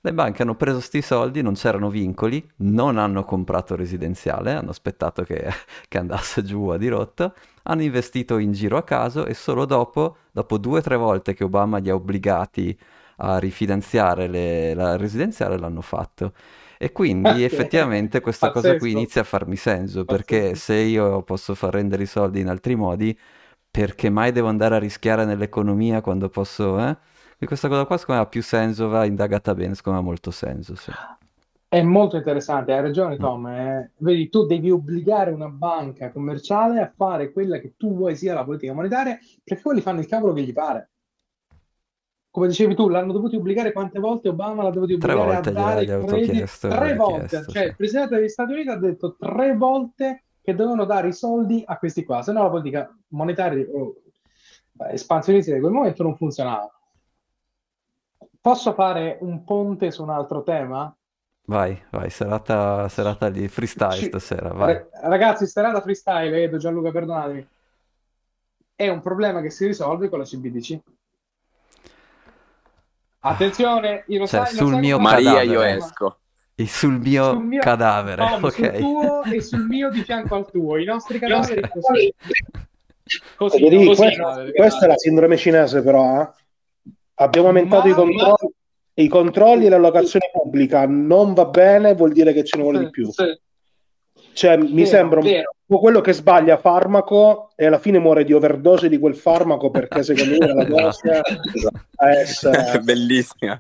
Le banche hanno preso sti soldi, non c'erano vincoli, non hanno comprato residenziale, hanno aspettato che, che andasse giù a dirotto, hanno investito in giro a caso e solo dopo, dopo due o tre volte che Obama li ha obbligati a rifinanziare le, la residenziale, l'hanno fatto. E quindi effettivamente questa Pazzesco. cosa qui inizia a farmi senso, perché Pazzesco. se io posso far rendere i soldi in altri modi, perché mai devo andare a rischiare nell'economia quando posso... Eh? E questa cosa qua secondo me ha più senso, va indagata bene, secondo me ha molto senso. Sì. È molto interessante, hai ragione mm. Tom. Eh. Vedi, tu devi obbligare una banca commerciale a fare quella che tu vuoi sia la politica monetaria, perché quelli fanno il cavolo che gli pare. Come dicevi tu, l'hanno dovuto obbligare quante volte Obama l'ha dovuto obbligare a dare crediti? Tre volte. Chiesto, cioè, sì. il presidente degli Stati Uniti ha detto tre volte che dovevano dare i soldi a questi qua, se no la politica monetaria o espansionistica di quel momento non funzionava. Posso fare un ponte su un altro tema? Vai, vai, serata, serata di freestyle Ci... stasera, vai. Ragazzi, serata freestyle, Edo, Gianluca, perdonatemi. È un problema che si risolve con la CBDC. Attenzione, io lo cioè, sai, sul mio Maria cadavere. io esco. E sul mio, sul mio cadavere, ok. Sul tuo e sul mio di fianco al tuo. I nostri cadaveri così. Così, così, così questa, questa, è la sindrome cinese però, eh? Abbiamo aumentato ma, i controlli. Ma... I controlli e l'allocazione pubblica non va bene, vuol dire che ce ne vuole sì, di più. Sì. Cioè, vero, mi sembra un, quello che sbaglia farmaco e alla fine muore di overdose di quel farmaco perché secondo me la dose è bellissima.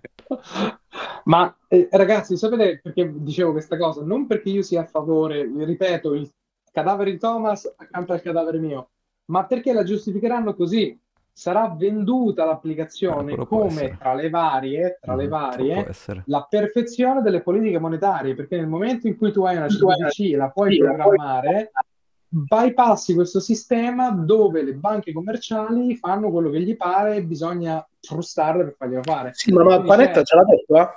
Ma eh, ragazzi, sapete perché dicevo questa cosa? Non perché io sia a favore, ripeto, il cadavere di Thomas accanto al cadavere mio, ma perché la giustificheranno così. Sarà venduta l'applicazione Ah, come tra le varie, tra le Mm, varie può essere. la perfezione delle politiche monetarie, perché nel momento in cui tu hai una CBDC la puoi programmare, bypassi questo sistema dove le banche commerciali fanno quello che gli pare e bisogna frustarle per farglielo fare. Sì, ma, ma Panetta c'è- ce l'ha detto, eh?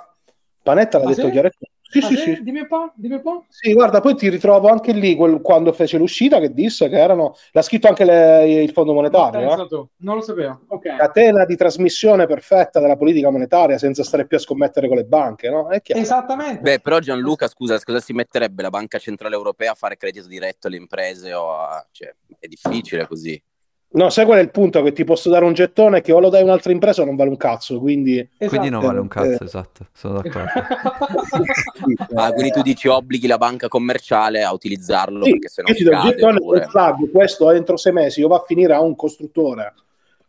Panetta l'ha Ah, detto sì? chiaramente. Sì, Ah, sì, sì? Dimmi un po', dimmi un po'. Sì, guarda, poi ti ritrovo anche lì quel- quando fece l'uscita che disse che erano. L'ha scritto anche le- il Fondo Monetario. Pensa eh? tu, non lo sapevo. Ok. Catena di trasmissione perfetta della politica monetaria senza stare più a scommettere con le banche, no? È chiaro. Esattamente. Beh, però Gianluca, scusa, cosa si metterebbe la Banca Centrale Europea a fare credito diretto alle imprese? O a... cioè, è difficile così. No, sai qual è il punto? Che ti posso dare un gettone che o lo dai a un'altra impresa o non vale un cazzo, quindi... Esatto. Quindi non vale un cazzo, Eh. esatto, sono d'accordo. Ah, quindi tu dici obblighi la banca commerciale a utilizzarlo Sì, perché se no io ti do scade gettone oppure... flag, questo entro sei mesi o va a finire a un costruttore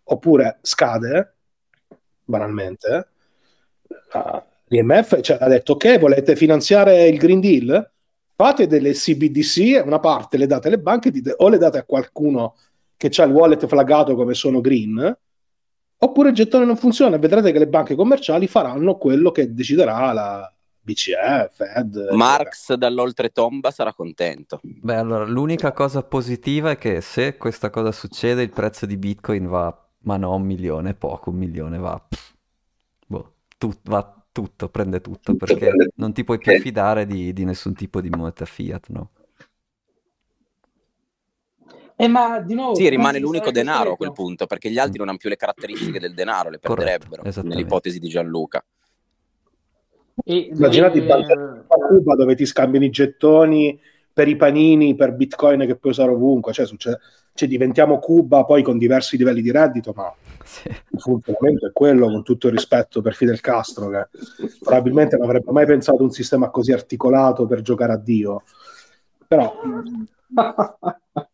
oppure scade, banalmente. Ah, L'IMF cioè, ha detto ok, volete finanziare il Green Deal? Fate delle CBDC, una parte le date alle banche dite- o le date a qualcuno che ha il wallet flaggato come sono green, oppure il gettone non funziona e vedrete che le banche commerciali faranno quello che deciderà la BCE, Fed. Marx dall'oltretomba sarà contento. Beh, allora, l'unica cosa positiva è che se questa cosa succede, il prezzo di Bitcoin va, ma no, un milione, poco, un milione va, pff, boh, tut- va tutto, prende tutto, perché non ti puoi più fidare di, di nessun tipo di moneta fiat, no? Eh, ma di nuovo, Sì, rimane l'unico denaro a quel punto, perché gli altri non hanno più le caratteristiche del denaro, le Corretto, perderebbero, esattamente. nell'ipotesi di Gianluca. E, Immaginate e- a Cuba dove ti scambiano i gettoni per i panini, per bitcoin che puoi usare ovunque, cioè, succede- cioè, diventiamo Cuba poi con diversi livelli di reddito, ma Sì. il funzionamento è quello, con tutto il rispetto per Fidel Castro, che probabilmente non avrebbe mai pensato un sistema così articolato per giocare a Dio. Però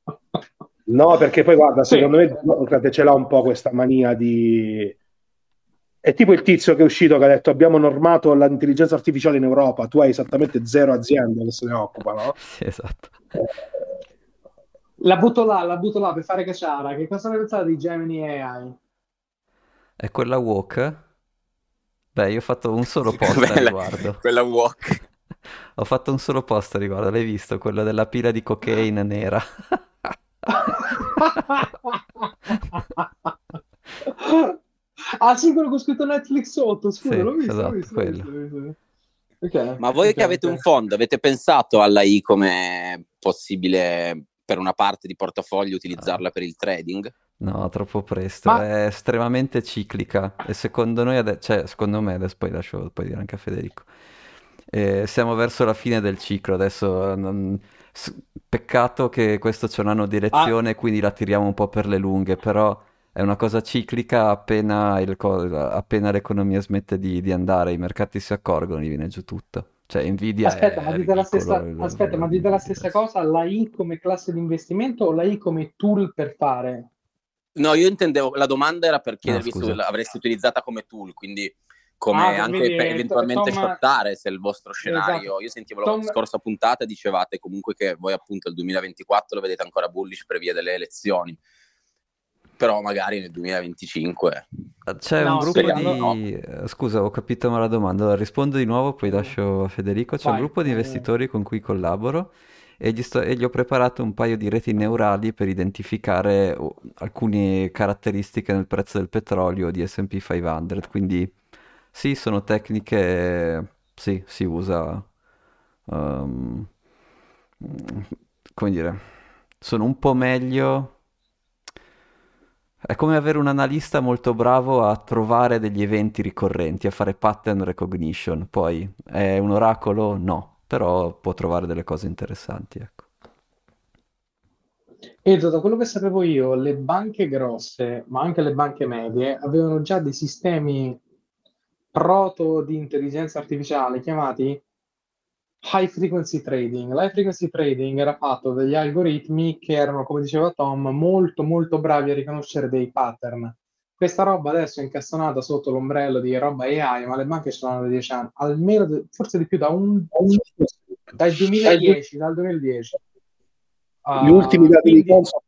no, perché poi guarda, Sì. secondo me ce l'ha un po' questa mania di... È tipo il tizio che è uscito che ha detto abbiamo normato l'intelligenza artificiale in Europa, tu hai esattamente zero aziende che se ne occupano. Sì, esatto. La butto là, la butto là per fare cacciara. Che cosa ne pensate di Gemini AI? È quella walk? Beh, io ho fatto un solo post a Bella- riguardo. Quella walk. Ho fatto un solo post a riguardo, l'hai visto? Quello della pila di cocaine nera. ah, sì, quello con scritto Netflix sotto. Scusa, Sì, l'ho visto, esatto, l'ho visto, quello. visto, visto. Ok, Ma voi ok, che avete ok. un fondo, avete pensato alla I come possibile per una parte di portafoglio utilizzarla per il trading? No, troppo presto, Ma- è estremamente ciclica e secondo noi, ade- cioè secondo me, adesso poi lascio poi dire anche a Federico, Eh, siamo verso la fine del ciclo, adesso non- peccato che questo c'è un anno di elezione, quindi la tiriamo un po' per le lunghe, però è una cosa ciclica, appena, il co- appena l'economia smette di, di andare, i mercati si accorgono, gli viene giù tutto. Cioè Nvidia Aspetta, è ma dite la stessa, il- aspetta, ma dite la stessa cosa, la I come classe di investimento o la I come tool per fare? No, io intendevo, la domanda era per chiedervi scusa. se l'avreste utilizzata come tool, quindi come Ah, anche per eh, eventualmente Tom- shottare se il vostro scenario. Esatto. Io sentivo la Tom- scorsa puntata, dicevate comunque che voi appunto il 2024 lo vedete ancora bullish per via delle elezioni, però magari nel 2025... C'è No, un gruppo speriamo di... eh, Scusa, ho capito male la domanda. Allora, rispondo di nuovo, poi lascio a Federico. C'è un Vai. gruppo di Eh. investitori con cui collaboro e gli, sto- e gli ho preparato un paio di reti neurali per identificare oh, alcune caratteristiche nel prezzo del petrolio di S&P 500. Quindi sì, sono tecniche... Sì, si usa... ehm, come dire... Sono un po' meglio... È come avere un analista molto bravo a trovare degli eventi ricorrenti, a fare pattern recognition. Poi è un oracolo? No, però può trovare delle cose interessanti, ecco. Edo, da quello che sapevo io, le banche grosse, ma anche le banche medie, avevano già dei sistemi proto di intelligenza artificiale chiamati high frequency trading. L'high frequency trading era fatto dagli algoritmi che erano, come diceva Tom, molto molto bravi a riconoscere dei pattern. Questa roba adesso è incastonata sotto l'ombrello di roba AI, ma le banche ce l'hanno da 10 anni, almeno forse di più da un, dal 2010, dal 2010. Gli uh, ultimi dati quindi... di Consa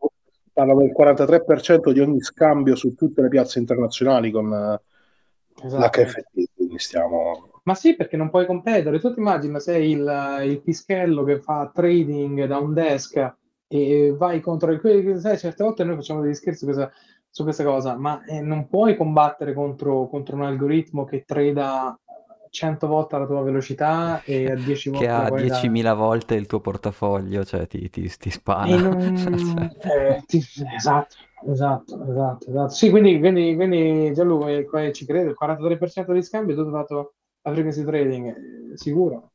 parlano del 43% di ogni scambio su tutte le piazze internazionali con esatto. l'HFT, quindi stiamo ma sì, perché non puoi competere. Tu ti immagini sei il, il pischello che fa trading da un desk e vai contro il... Sai, certe volte noi facciamo degli scherzi questa, su questa cosa, ma eh, non puoi combattere contro, contro, un algoritmo che trada 100 volte la tua velocità e a 10 volte che ha 10.000 da... volte il tuo portafoglio, cioè ti, ti, ti spana. Non... eh, ti... Esatto, esatto, esatto, esatto. Sì, quindi, quindi, quindi Gianluca, ci credo, il 43% di scambio tu hai fatto la frequency trading, eh, sicuro.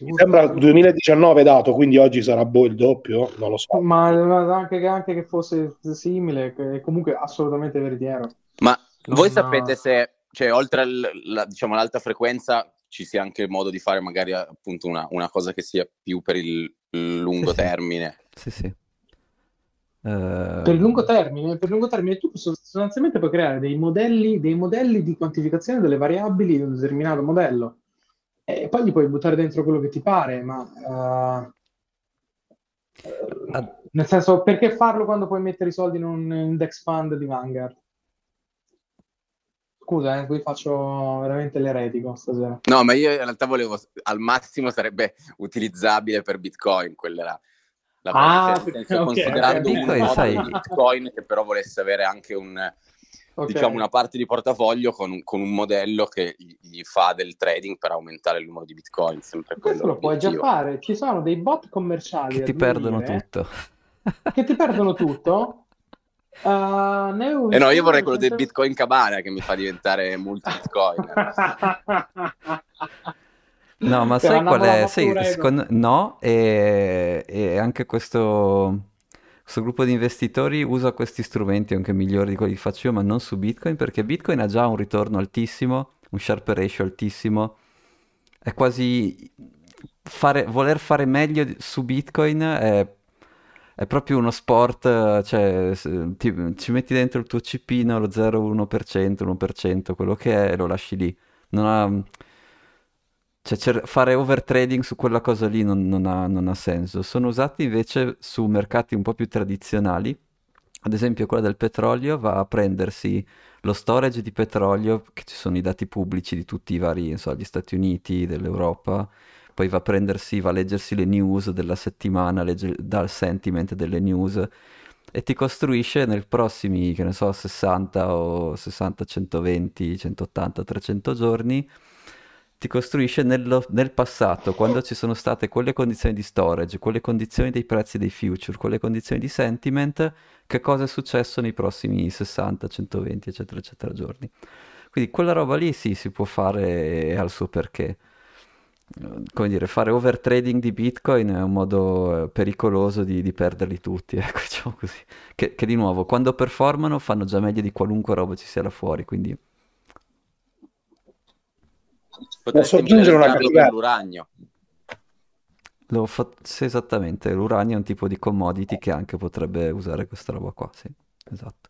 Mi sembra 2019 dato, quindi oggi sarà boh il doppio, non lo so. Ma, anche, anche, che fosse simile, è comunque assolutamente veritiero. Ma non voi sapete se, cioè, oltre alla, diciamo, all'alta frequenza, ci sia anche il modo di fare magari appunto una, una cosa che sia più per il lungo sì, termine? Sì, sì. Uh... Per lungo termine, per lungo termine tu sostanzialmente puoi creare dei modelli, dei modelli di quantificazione delle variabili di un determinato modello e poi gli puoi buttare dentro quello che ti pare, ma uh... uh... nel senso perché farlo quando puoi mettere i soldi in un index fund di Vanguard? Scusa, eh, qui faccio veramente l'eretico stasera. No, ma io in realtà volevo, al massimo sarebbe utilizzabile per Bitcoin, quella era la ah, cioè, okay, considerando okay. un Bitcoin, sai... Bitcoin che però volesse avere anche un, okay. diciamo, una parte di portafoglio con un, con un, modello che gli fa del trading per aumentare il numero di Bitcoin. Sempre Questo lo puoi già fare. Ci sono dei bot commerciali che ti perdono tutto. Che ti perdono tutto? Uh, eh no, io vorrei quello del Bitcoin Cabana che mi fa diventare multi Bitcoin. No, ma sai qual è? Sì, secondo... No, e, e anche questo, questo, gruppo di investitori usa questi strumenti anche migliori di quelli che faccio io, ma non su Bitcoin, perché Bitcoin ha già un ritorno altissimo, un sharp ratio altissimo. È quasi... Fare, voler fare meglio su Bitcoin è, è proprio uno sport, cioè ti, ci metti dentro il tuo cipino, lo 0,1%, 1%, quello che è, e lo lasci lì. Non ha cioè, cer- fare overtrading su quella cosa lì non, non, ha, non, ha, senso. Sono usati invece su mercati un po' più tradizionali. Ad esempio, quella del petrolio va a prendersi lo storage di petrolio, che ci sono i dati pubblici di tutti i vari, so, gli Stati Uniti, dell'Europa, poi va a prendersi, va a leggersi le news della settimana, legge, dal sentiment delle news e ti costruisce nel prossimi, che ne so, 60 o 60, 120, 180, 300 giorni ti costruisce nello, nel passato, quando ci sono state quelle condizioni di storage, quelle condizioni dei prezzi dei future, quelle condizioni di sentiment, che cosa è successo nei prossimi 60, 120, eccetera, eccetera giorni. Quindi quella roba lì sì, si può fare al suo perché. Come dire, fare overtrading di Bitcoin è un modo eh, pericoloso di, di perderli tutti, ecco, diciamo così. Che, che di nuovo, quando performano fanno già meglio di qualunque roba ci sia là fuori, quindi Posso aggiungere una cosa? L'uranio. Lo fa... Sì, esattamente, l'uranio è un tipo di commodity che anche potrebbe usare questa roba qua, sì, esatto.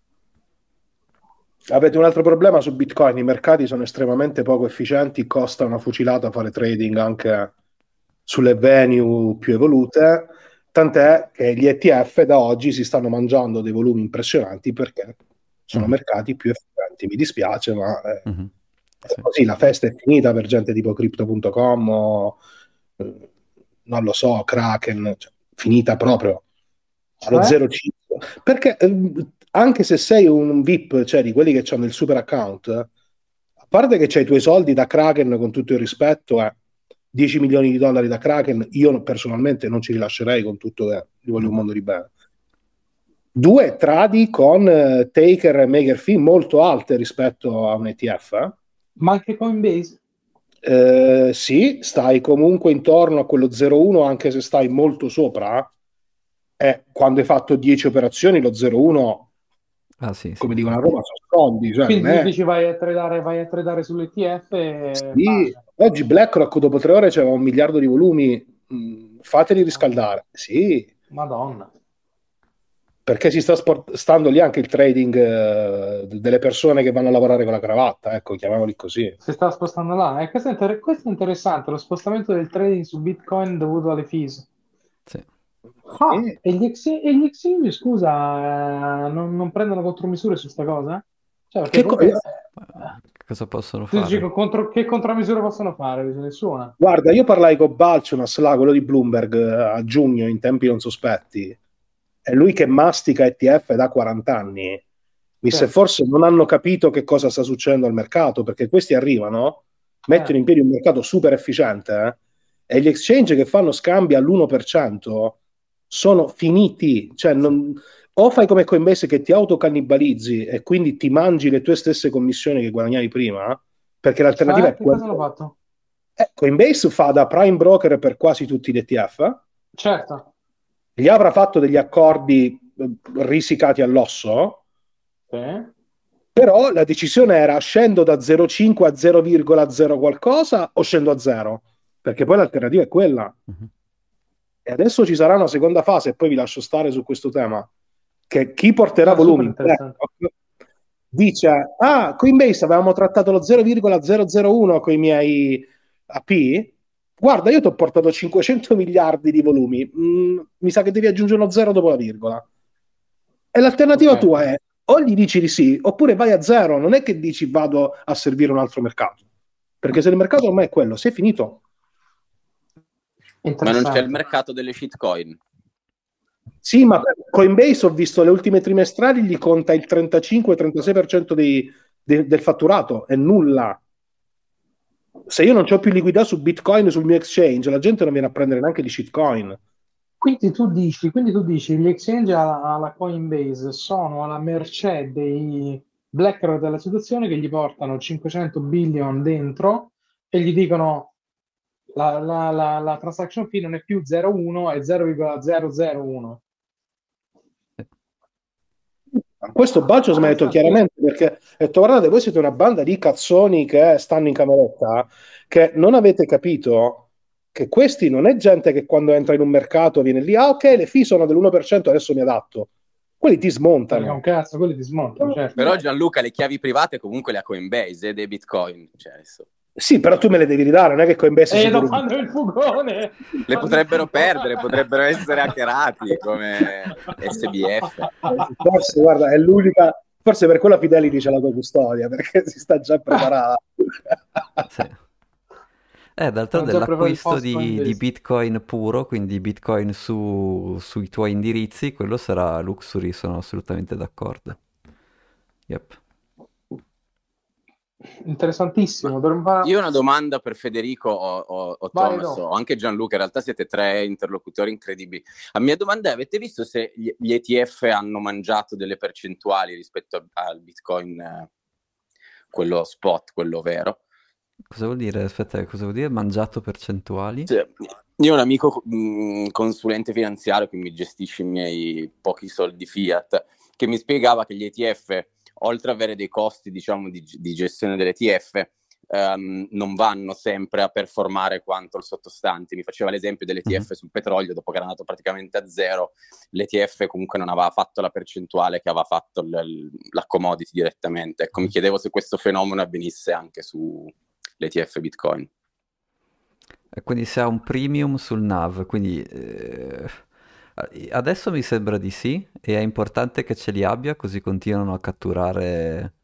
Avete un altro problema su Bitcoin, i mercati sono estremamente poco efficienti, costa una fucilata fare trading anche sulle venue più evolute, tant'è che gli ETF da oggi si stanno mangiando dei volumi impressionanti perché sono mm-hmm. mercati più efficienti. Mi dispiace, ma eh, mm-hmm. Sì. Così la festa è finita per gente tipo crypto.com o eh, non lo so, Kraken, cioè, finita proprio allo cioè? 0,5. Perché eh, anche se sei un VIP, cioè di quelli che hanno il super account, a parte che c'hai i tuoi soldi da Kraken con tutto il rispetto, eh, 10 milioni di dollari da Kraken, io personalmente non ci rilascerei con tutto che gli voglio un mondo di bene. Due tradi con uh, taker e maker fee molto alte rispetto a un ETF. Ma anche Coinbase? Eh, sì, stai comunque intorno a quello 0,1 anche se stai molto sopra. Eh, quando hai fatto 10 operazioni lo 0,1 Ah, sì, come sì. dicono a Roma, sono soldi. Cioè, Quindi è... dici vai a tradare, vai a tradare sull'ETF e... Sì. Oggi BlackRock dopo tre ore c'era un miliardo di volumi mm, fateli riscaldare. Sì. Madonna. Perché si sta spostando lì anche il trading uh, delle persone che vanno a lavorare con la cravatta, ecco, chiamiamoli così. Si sta spostando là. Eh, questo, è inter- questo, è interessante, lo spostamento del trading su Bitcoin dovuto alle fees. Sì. Ah, e, gli ex- e, gli exchange, scusa, eh, non, non, prendono contromisure su questa cosa? Cioè, che co- cosa possono fare? Dici, contro, che contromisure possono fare? Nessuna. Guarda, io parlai con Balciunas, là, quello di Bloomberg, eh, a giugno, in tempi non sospetti. È lui che mastica ETF da 40 anni. Mi se forse non hanno capito che cosa sta succedendo al mercato, perché questi arrivano, mettono in piedi un mercato super efficiente, eh, e gli exchange che fanno scambi all'1% sono finiti. Cioè, non, o fai come Coinbase che ti autocannibalizzi e quindi ti mangi le tue stesse commissioni che guadagnavi prima, perché l'alternativa cioè, è quella. Cosa fatto? Eh, Coinbase fa da prime broker per quasi tutti gli ETF. Certo. Gli avrà fatto degli accordi eh, risicati all'osso. Sì. Però la decisione era scendo da 0,5 a 0,0 qualcosa o scendo a 0? Perché poi l'alternativa è quella. Uh-huh. E adesso ci sarà una seconda fase, e poi vi lascio stare su questo tema, che chi porterà volumi dice, ah, Coinbase avevamo trattato lo 0,001 con i miei AP, guarda, io ti ho portato 500 miliardi di volumi, mm, mi sa che devi aggiungere uno zero dopo la virgola. E l'alternativa okay. tua è o gli dici di sì, oppure vai a zero, non è che dici vado a servire un altro mercato. Perché se il mercato ormai è quello, si è finito. Ma non c'è il mercato delle shitcoin. Sì, ma Coinbase ho visto le ultime trimestrali gli conta il 35-36% dei, de, del fatturato, è nulla. Se io non ho più liquidità su Bitcoin sul mio exchange, la gente non viene a prendere neanche di shitcoin. Quindi tu dici, quindi tu dici gli exchange alla, alla Coinbase sono alla mercé dei BlackRock della situazione che gli portano 500 billion dentro e gli dicono la, la, la, la transaction fee non è più 0,1 è 0,001 questo Bacios mi ha detto chiaramente perché ha detto guardate voi siete una banda di cazzoni che stanno in cameretta che non avete capito che questi non è gente che quando entra in un mercato viene lì ah ok le fee sono dell'1% adesso mi adatto. Quelli ti smontano. Un cazzo quelli ti smontano certo. però Gianluca le chiavi private comunque le ha Coinbase e eh, dei bitcoin cioè adesso sì, però tu me le devi ridare, non è che Coinbase... E non fanno il fugone! Le potrebbero perdere, potrebbero essere hackerati come SBF. Forse, guarda, è l'unica... Forse per quella Fidelity c'è la tua custodia, perché si sta già preparando. sì. Eh, d'altronde l'acquisto di, di, Bitcoin puro, quindi Bitcoin su, sui tuoi indirizzi, quello sarà Luxury, sono assolutamente d'accordo. Yep. Interessantissimo. Per un... Io ho una domanda per Federico o, o, o Thomas, o anche Gianluca, in realtà siete tre interlocutori incredibili. La mia domanda è, avete visto se gli, gli ETF hanno mangiato delle percentuali rispetto a, al Bitcoin, eh, quello spot, quello vero? Cosa vuol dire? Aspetta, cosa vuol dire mangiato percentuali? Sì. Io ho un amico mh, mm, consulente finanziario che mi gestisce i miei pochi soldi fiat, che mi spiegava che gli ETF oltre ad avere dei costi diciamo, di, di gestione dell'ETF, um, non vanno sempre a performare quanto il sottostante. Mi faceva l'esempio dell'ETF mm-hmm. sul petrolio, dopo che era andato praticamente a zero, l'ETF comunque non aveva fatto la percentuale che aveva fatto l- la commodity direttamente. Ecco, mi chiedevo se questo fenomeno avvenisse anche sull'ETF Bitcoin. Quindi se ha un premium sul NAV, quindi... Eh Adesso mi sembra di sì, e è importante che ce li abbia, così continuano a catturare,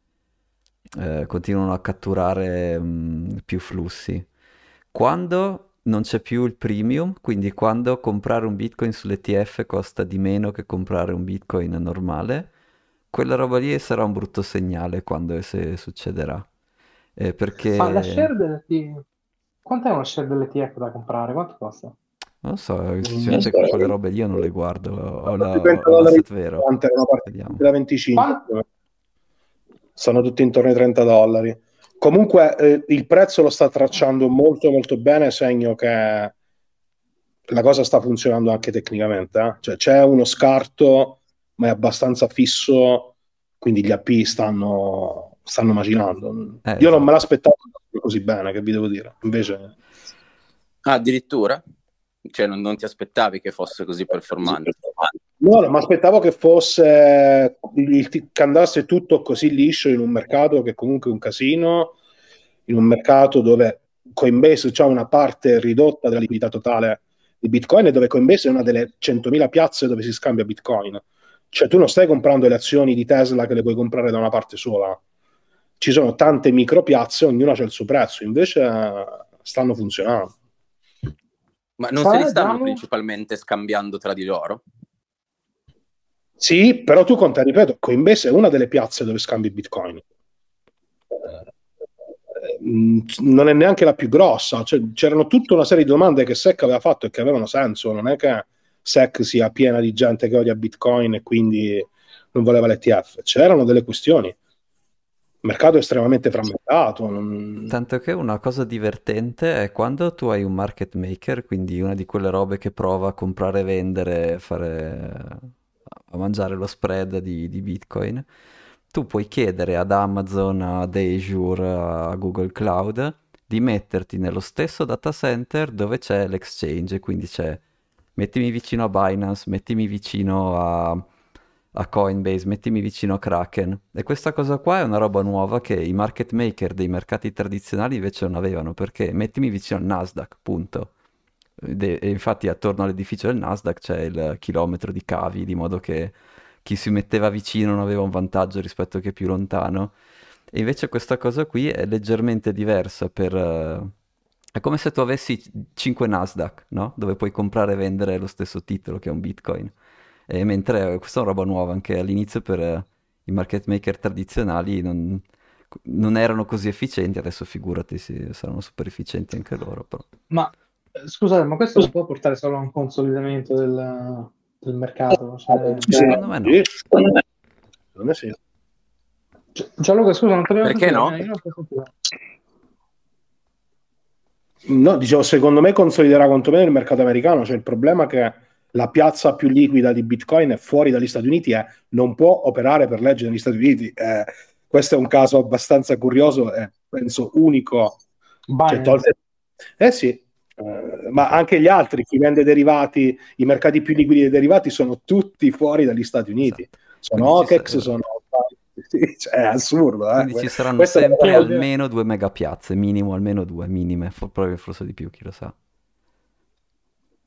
eh, continuano a catturare mh, più flussi. Quando non c'è più il premium, quindi quando comprare un bitcoin sull'ETF costa di meno che comprare un bitcoin normale, quella roba lì sarà un brutto segnale quando e se succederà. Eh, perché... Ma la share dell'ETF, quanto è una share dell'ETF da comprare? Quanto costa? Non so, sinceramente so. quelle robe lì io non le guardo. Ho la, ho la vero. Da 25. Ah. Sono tutti intorno ai 30 dollari. Comunque eh, il prezzo lo sta tracciando molto molto bene, segno che la cosa sta funzionando anche tecnicamente. Eh? Cioè, c'è uno scarto, ma è abbastanza fisso, quindi gli AP stanno, stanno macinando. Eh, Io esatto. non me l'aspettavo così bene, che vi devo dire. Invece... Ah, addirittura? Cioè, non, non ti aspettavi che fosse così performante? No, no, ma aspettavo che fosse il, che andasse tutto così liscio in un mercato che comunque è un casino, in un mercato dove Coinbase ha una parte ridotta della liquidità totale di Bitcoin e dove Coinbase è una delle 100.000 piazze dove si scambia Bitcoin. Cioè tu non stai comprando le azioni di Tesla che le puoi comprare da una parte sola. Ci sono tante micro piazze, ognuna ha il suo prezzo, invece stanno funzionando. Ma non se li stanno principalmente scambiando tra di loro? Sì, però tu conta, ripeto, Coinbase è una delle piazze dove scambi Bitcoin. Mm, non è neanche la più grossa, cioè, c'erano tutta una serie di domande che SEC aveva fatto e che avevano senso, non è che SEC sia piena di gente che odia Bitcoin e quindi non voleva l'ETF, c'erano delle questioni. Mercato è estremamente frammentato. Non... Tanto che una cosa divertente è quando tu hai un market maker, quindi una di quelle robe che prova a comprare e vendere, fare, a mangiare lo spread di, di Bitcoin tu puoi chiedere ad Amazon, ad Azure, a Google Cloud di metterti nello stesso data center dove c'è l'exchange, quindi c'è mettimi vicino a Binance, mettimi vicino a, a Coinbase, mettimi vicino Kraken. E questa cosa qua è una roba nuova che i market maker dei mercati tradizionali invece non avevano, perché mettimi vicino al Nasdaq, punto. E infatti attorno all'edificio del Nasdaq c'è il chilometro di cavi, di modo che chi si metteva vicino non aveva un vantaggio rispetto a chi è più lontano. E invece questa cosa qui è leggermente diversa per... Uh, è come se tu avessi 5 Nasdaq, no? Dove puoi comprare e vendere lo stesso titolo che è un Bitcoin. E mentre questa è una roba nuova anche all'inizio per uh, i market maker tradizionali non, non, erano così efficienti, adesso figurati, sì, saranno super efficienti anche loro. Però. Ma eh, scusate, ma questo non può portare solo a un consolidamento del, del mercato. Cioè... Secondo me no. Secondo me, secondo me sì. Gianluca, scusa, non te l'avevo Perché no? No, dicevo, secondo me consoliderà quantomeno il mercato americano. Cioè, il problema è che la piazza più liquida di Bitcoin è fuori dagli Stati Uniti e non può operare per legge negli Stati Uniti. Eh, questo è un caso abbastanza curioso e penso unico. Cioè, tolte... Eh sì, Uh, ma anche gli altri, chi vende derivati, i mercati più liquidi dei derivati sono tutti fuori dagli Stati Uniti. Esatto. Sono OKEX, sono... Cioè, è assurdo. Eh? Quindi ci saranno Questo sempre almeno due megapiazze, minimo almeno due, minime, forse di più, chi lo sa.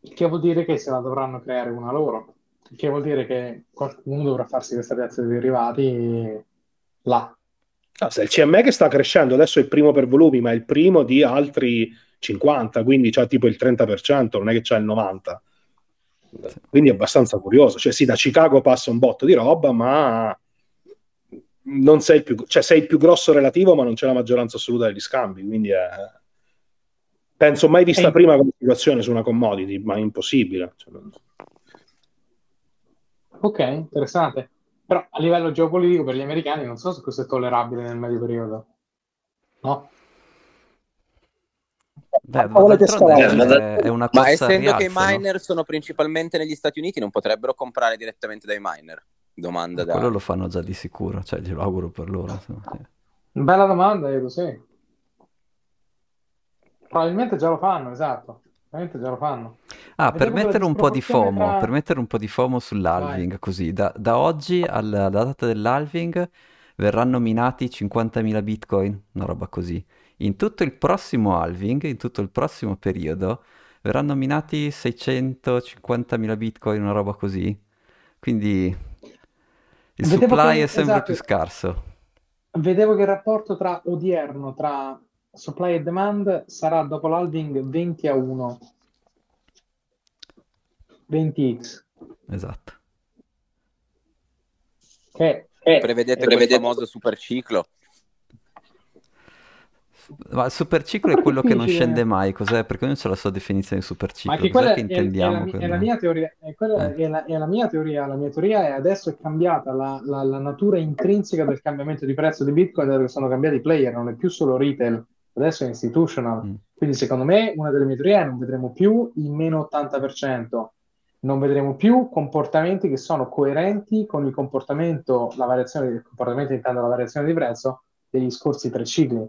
Che vuol dire che se la dovranno creare una loro. Che vuol dire che qualcuno dovrà farsi questa piazza di derivati là. No, se il CME che sta crescendo, adesso è il primo per volumi, ma è il primo di altri 50, quindi c'ha tipo il 30%, non è che c'ha il 90%. Quindi è abbastanza curioso. Cioè, sì, da Chicago passa un botto di roba, ma non sei il più, cioè, sei il più grosso relativo, ma non c'è la maggioranza assoluta degli scambi. Quindi è... penso mai vista e... prima come situazione su una commodity, ma è impossibile. Cioè. Ok, interessante. Però a livello geopolitico per gli americani non so se questo è tollerabile nel medio periodo. No? Beh, ma è, è una ma essendo che i miner no? sono principalmente negli Stati Uniti, non potrebbero comprare direttamente dai miner? Domanda da... Quello lo fanno già di sicuro, cioè glielo auguro per loro. Bella domanda, io sì. Probabilmente già lo fanno, esatto. Probabilmente già lo fanno. Ah, per mettere, un po' di FOMO, tra... per mettere un po' di FOMO sull'halving, Vai. così, da, da oggi alla data dell'halving verranno minati 50.000 bitcoin, una roba così in tutto il prossimo halving, in tutto il prossimo periodo, verranno minati 650.000 bitcoin, una roba così. Quindi il Vedevo supply che, è sempre esatto, più scarso. Vedevo che il rapporto tra odierno, tra supply e demand, sarà dopo l'halving 20 a 1. 20x. Esatto. Che è, prevedete, prevedete il famoso super ciclo? Ma il superciclo è quello che non scende mai, cos'è? Perché non c'è la sua definizione di superciclo. Ma che quella che intendiamo? È, è, la, è, la, mia teoria, è, quella, eh. è, la, è, la, mia teoria. La mia teoria è adesso è cambiata la, la, la, natura intrinseca del cambiamento di prezzo di Bitcoin, sono cambiati i player, non è più solo retail, adesso è institutional. Mm. Quindi secondo me una delle mie teorie è non vedremo più il meno 80%, non vedremo più comportamenti che sono coerenti con il comportamento, la variazione del comportamento intendo la variazione di prezzo degli scorsi tre cicli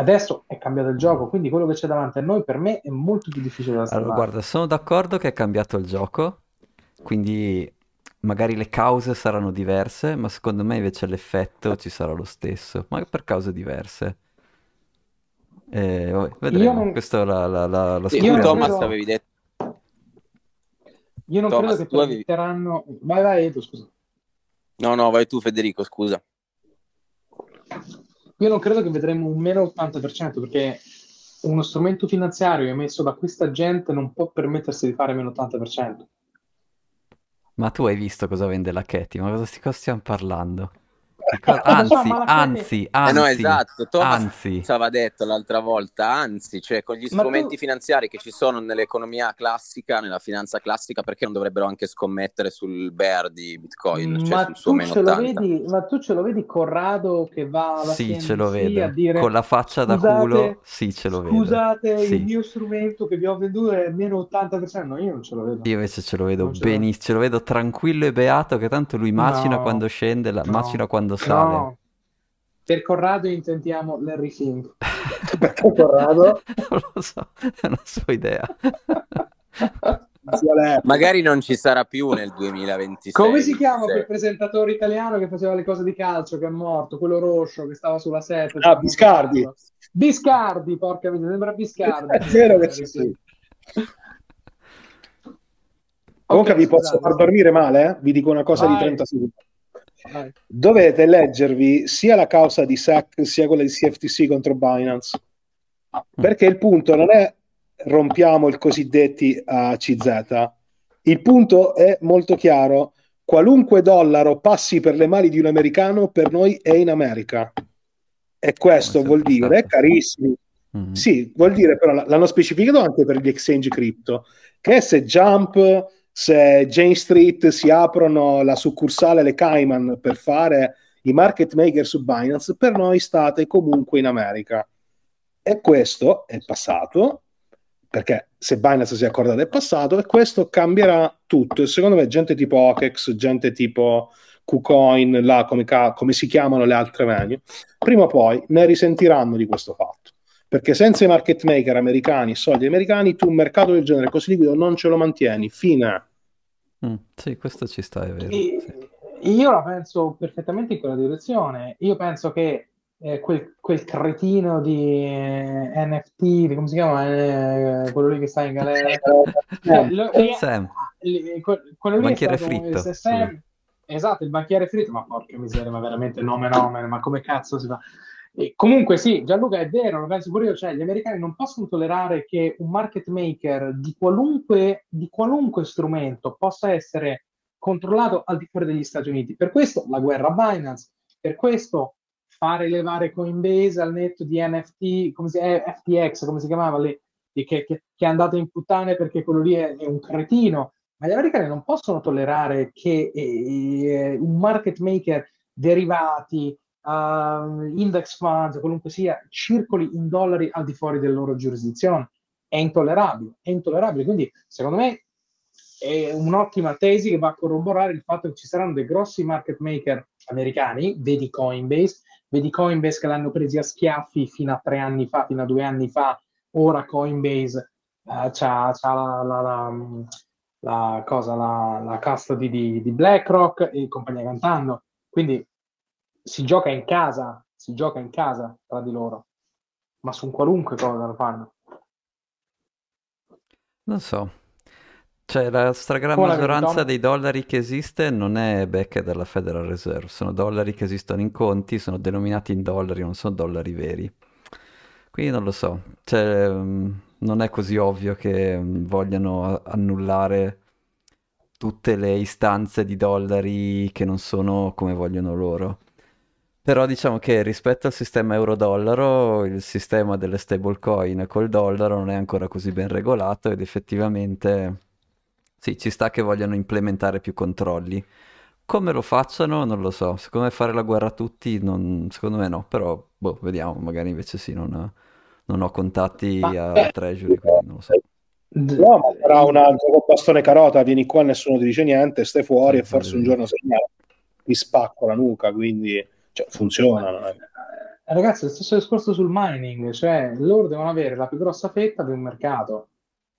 Adesso è cambiato il gioco, quindi quello che c'è davanti a noi per me è molto più difficile da salvare. Allora, guarda, sono d'accordo che è cambiato il gioco, quindi magari le cause saranno diverse, ma secondo me invece l'effetto ci sarà lo stesso, ma per cause diverse. Eh, vabbè, vedremo, non... questa è la, la, la, la sì, Thomas credo... avevi detto. Io non Thomas, credo che permetteranno avevi... vai vai Edo scusa. No no vai tu Federico scusa. Io non credo che vedremo un meno 80% perché uno strumento finanziario emesso da questa gente non può permettersi di fare meno 80% ma tu hai visto cosa vende la Katy? Ma cosa stiamo parlando? Anzi, anzi, anzi, eh no, esatto. Thomas anzi. ci aveva detto l'altra volta, anzi, cioè con gli strumenti tu... finanziari che ci sono nell'economia classica, nella finanza classica, perché non dovrebbero anche scommettere sul bear di Bitcoin, cioè ma sul suo meno 80? Vedi, ma tu ce lo vedi Corrado che va alla Sì, ce lo vedo. A dire, con la faccia da culo, sì, ce lo vedo. Scusate, sì. il mio strumento che vi ho venduto è meno 80%, no, io non ce lo vedo. Io invece ce lo vedo benissimo, ce lo vedo tranquillo e beato che tanto lui macina no, quando scende, la... no, macina quando sale. No. Per Corrado intentiamo Larry Fink. Perché Corrado? non lo so, è una sua idea. Magari non ci sarà più nel 2026. Come si chiama quel presentatore italiano che faceva le cose di calcio, che è morto, quello rosso che stava sulla setta? Ah, Biscardi. Biscardi, porca miseria, sembra Biscardi. È vero che c'è sì. Comunque okay, vi posso far dormire male, eh? vi dico una cosa Vai. di 30 secondi. Dovete leggervi sia la causa di SEC sia quella di CFTC contro Binance. Perché il punto non è rompiamo i cosiddetti ACZ. Il punto è molto chiaro. Qualunque dollaro passi per le mani di un americano per noi è in America. E questo vuol dire, carissimi, mm-hmm. sì, vuol dire però l'hanno specificato anche per gli exchange crypto, che se Jump se Jane Street si aprono la succursale le Cayman per fare i market maker su Binance, per noi state comunque in America. E questo è passato, perché se Binance si è accordato è passato, e questo cambierà tutto. E secondo me gente tipo OKEX, gente tipo KuCoin, là, come, come si chiamano le altre venue, prima o poi ne risentiranno di questo fatto perché senza i market maker americani, soldi americani, tu un mercato del genere così liquido non ce lo mantieni. Fine. Mm, sì, questo ci sta, è vero. E, sì. Io la penso perfettamente in quella direzione. Io penso che eh, quel, quel, cretino di eh, NFT, di, come si chiama? Eh, quello lì che sta in galera. eh, lo, Sam. Li, quello lì banchiere fritto. Sam, sì. Esatto, il banchiere fritto, ma porca miseria, ma veramente nome nome, ma come cazzo si fa? E comunque sì, Gianluca è vero, lo penso pure io, cioè gli americani non possono tollerare che un market maker di qualunque, di qualunque strumento possa essere controllato al di fuori degli Stati Uniti. Per questo la guerra a Binance, per questo fare levare Coinbase al netto di NFT, come si, eh, FTX, come si chiamava lì, che, che, che, è andato in puttane perché quello lì è, è, un cretino. Ma gli americani non possono tollerare che eh, eh un market maker derivati, uh, index funds, qualunque sia, circoli in dollari al di fuori della loro giurisdizione. È intollerabile, è intollerabile. Quindi, secondo me, è un'ottima tesi che va a corroborare il fatto che ci saranno dei grossi market maker americani, vedi Coinbase, vedi Coinbase che l'hanno presi a schiaffi fino a tre anni fa, fino a due anni fa, ora Coinbase uh, c'ha, la, la, la, la, cosa, la, la custody di, di BlackRock e compagnia cantando. Quindi si gioca in casa, si gioca in casa tra di loro, ma su qualunque cosa lo fanno. Non so. Cioè, la stragrande maggioranza dei dollari che esiste non è back dalla Federal Reserve, sono dollari che esistono in conti, sono denominati in dollari, non sono dollari veri. Quindi non lo so, cioè, mm, non è così ovvio che mm, vogliano annullare tutte le istanze di dollari che non sono come vogliono loro. Però diciamo che rispetto al sistema euro-dollaro, il sistema delle stablecoin col dollaro non è ancora così ben regolato ed effettivamente sì, ci sta che vogliano implementare più controlli. Come lo facciano? Non lo so, secondo me fare la guerra a tutti, non, secondo me no, però boh, vediamo, magari invece sì, non, non ho contatti a eh, Treasury, quindi non lo so. No, ma sarà un altro bastone carota, vieni qua, nessuno ti dice niente, stai fuori sì, e forse un giorno sei ti spacco la nuca, quindi cioè, funzionano. Eh. ragazzi, lo stesso discorso sul mining, cioè loro devono avere la più grossa fetta di un mercato.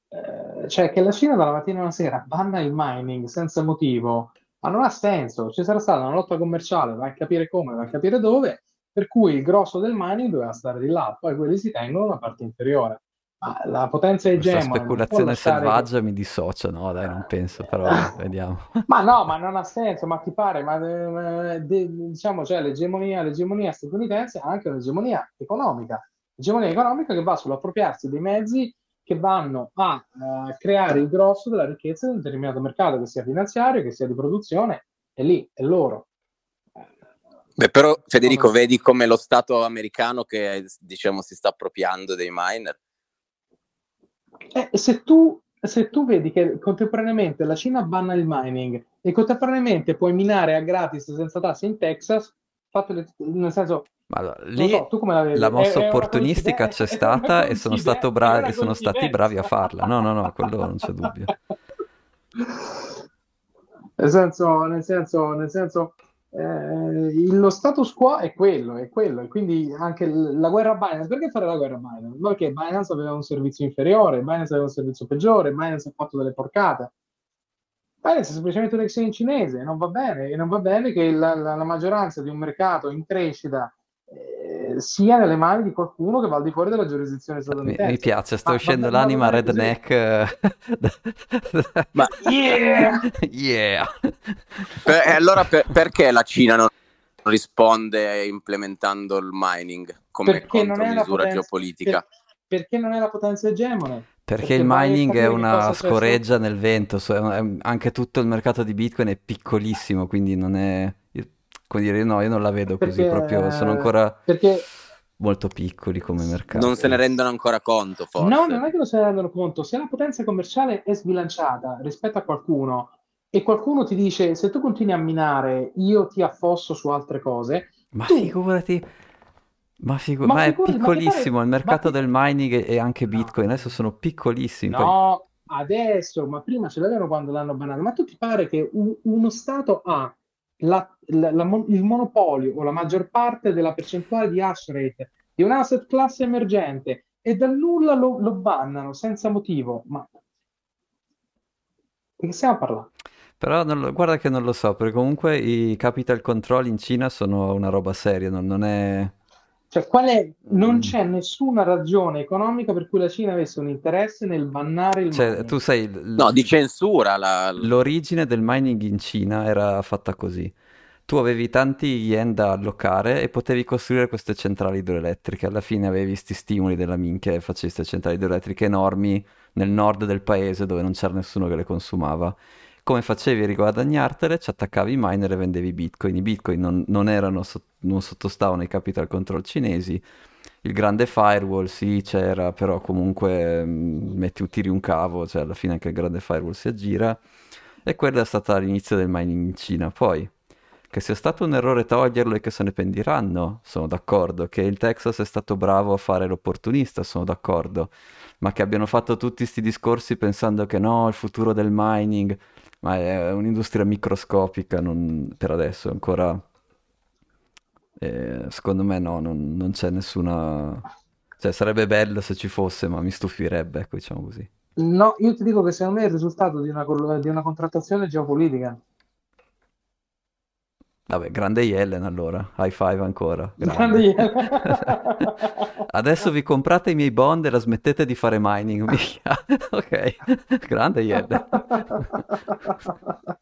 Eh, cioè che la Cina dalla mattina alla sera banna il mining senza motivo, ma non ha senso. Ci sarà stata una lotta commerciale, vai a capire come, vai a capire dove, per cui il grosso del mining doveva stare di là, poi quelli si tengono una parte inferiore. Ma la potenza Questa egemone può speculazione che... selvaggia mi dissocia, no, dai, non penso, però vediamo. Ma no, ma non ha senso, ma ti pare, ma eh, de- diciamo, cioè, l'egemonia, l'egemonia statunitense ha anche un'egemonia economica, l'egemonia economica che va sull'appropriarsi dei mezzi che vanno a eh, creare il grosso della ricchezza di un determinato mercato, che sia finanziario, che sia di produzione, e lì è loro. Beh, però Federico, vedi come lo Stato americano che diciamo si sta appropriando dei miner? Eh, se, tu, se tu vedi che contemporaneamente la Cina banna il mining e contemporaneamente puoi minare a gratis senza tasse in Texas, fatele, nel senso, allora, lì so, la la mossa è opportunistica c'è è una stata e sono, stato coincidenza- bravi, è e sono stati bravi a farla. No, no, no, quello non c'è dubbio. Nel senso, nel senso, nel senso eh, lo status quo è quello, è quello, e quindi anche la guerra Binance, perché fare la guerra Binance? Perché Binance aveva un servizio inferiore, Binance aveva un servizio peggiore, Binance ha fatto delle porcate. Binance è semplicemente un exchange cinese, non va bene, e non va bene che la, la- la maggioranza di un mercato in crescita sia nelle mani di qualcuno che va al di fuori della giurisdizione statunitense. mi piace, sta Ma- uscendo ma- ma l'anima così. redneck. eh, Ma Yeah! Yeah! per- e allora per- perché la Cina non risponde implementando il mining come Perché contromisura potenza, geopolitica? per- perché non è la potenza egemone. Perché il vai a mining è una c'è scoreggia nel vento, so- è- anche tutto il mercato di Bitcoin è piccolissimo, quindi non è... Come dire, no, io non la vedo così, Perché- proprio sono ancora Perché molto piccoli come mercato. Non se ne rendono ancora conto, forse. no, non è che non se ne rendono conto. Se la potenza commerciale è sbilanciata rispetto a qualcuno e qualcuno ti dice se tu continui a minare, io ti affosso su altre cose, Ma tu- figurati, ma, figu- Ma ma è figurati, ma ti piccolissimo, pare- il mercato ma del mining e anche No. Bitcoin adesso sono piccolissimi. poi- No, adesso, ma prima ce l'avevano quando l'hanno banato. Ma tu ti pare che u- uno Stato ha la- la- la il monopolio o la maggior parte della percentuale di hash rate di un asset class emergente e dal nulla lo, lo bannano senza motivo? Ma di che stiamo parlando? Però lo- guarda che non lo so, perché comunque i capital control in Cina sono una roba seria, non, non è... Cioè, qual è? Non Mm. c'è nessuna ragione economica per cui la Cina avesse un interesse nel bannare il Cioè, mining. tu sai, l- No, di censura. La... l'origine del mining in Cina era fatta così. Tu avevi tanti yen da allocare e potevi costruire queste centrali idroelettriche. Alla fine avevi sti stimoli della minchia e facevi queste centrali idroelettriche enormi nel nord del paese dove non c'era nessuno che le consumava. Come facevi a riguadagnartele? Ci attaccavi i miner e vendevi bitcoin. I bitcoin non, non erano, non sottostavano ai capital control cinesi. Il grande firewall sì c'era, però comunque mm, metti, tiri un cavo, cioè alla fine anche il grande firewall si aggira. E quella è stata l'inizio del mining in Cina. Poi, che sia stato un errore toglierlo e che se ne pentiranno, sono d'accordo. Che il Texas è stato bravo a fare l'opportunista, sono d'accordo. Ma che abbiano fatto tutti questi discorsi pensando che no, il futuro del mining, ma è un'industria microscopica, non- per adesso ancora... eh, secondo me no, non, non c'è nessuna... Cioè sarebbe bello se ci fosse, ma mi stufirebbe, ecco, diciamo così. No, io ti dico che secondo me è il risultato di una, di una contrattazione geopolitica. Vabbè, grande Yellen allora, high five ancora. Grande grande. Adesso vi comprate i miei bond e la smettete di fare mining. Ok, grande Yellen.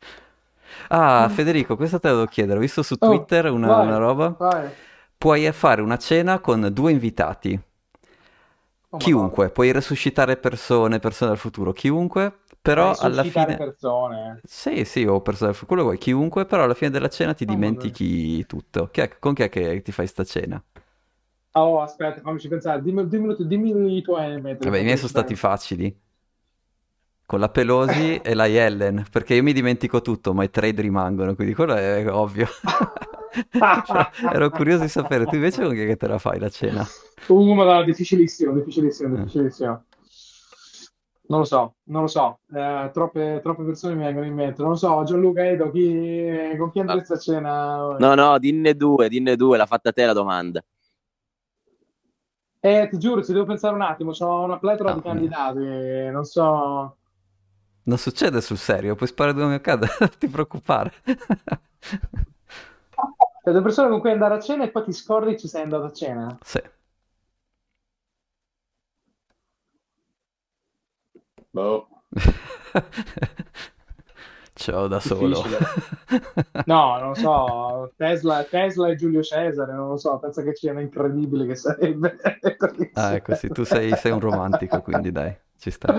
Ah, Federico, questa te la devo chiedere. Ho visto su Oh, Twitter una, vai, una roba. vai. Puoi fare una cena con due invitati. Oh, Chiunque, puoi resuscitare persone, persone del futuro, chiunque, però alla fine... persone. Sì, sì, o persone del futuro, quello vuoi, chiunque, però alla fine della cena ti Oh, dimentichi tutto. Chi è- con chi è che ti fai sta cena? Oh, aspetta, fammici pensare. Dimmi, dimmi, dimmi i tuoi metodi. Vabbè, i miei sono stati facili. Con la Pelosi e la Yellen, perché io mi dimentico tutto, ma i trade rimangono, quindi quello è ovvio. Ero curioso di sapere, tu invece con chi è che te la fai la cena? Uh, madonna, difficilissimo, difficilissimo, Eh. difficilissimo. Non lo so, non lo so. Eh, troppe, troppe persone mi vengono in mente. Non lo so, Gianluca, Edo, chi, con chi andresti a cena? No, no, dinne due, dinne due, l'ha fatta te la domanda. Eh, ti giuro, ci devo pensare un attimo, ho una pletora No, di candidati, non so... Non succede sul serio, puoi sparare dove mi accade, non ti preoccupare. Cioè, due persone con cui andare a cena e poi ti scordi ci sei andato a cena? Sì. Boh. Ciao da solo. No, non lo so, Tesla, Tesla e Giulio Cesare, non lo so, penso che sia incredibile che sarebbe. Ah, ecco, sì, tu sei, sei un romantico, quindi dai, ci sta.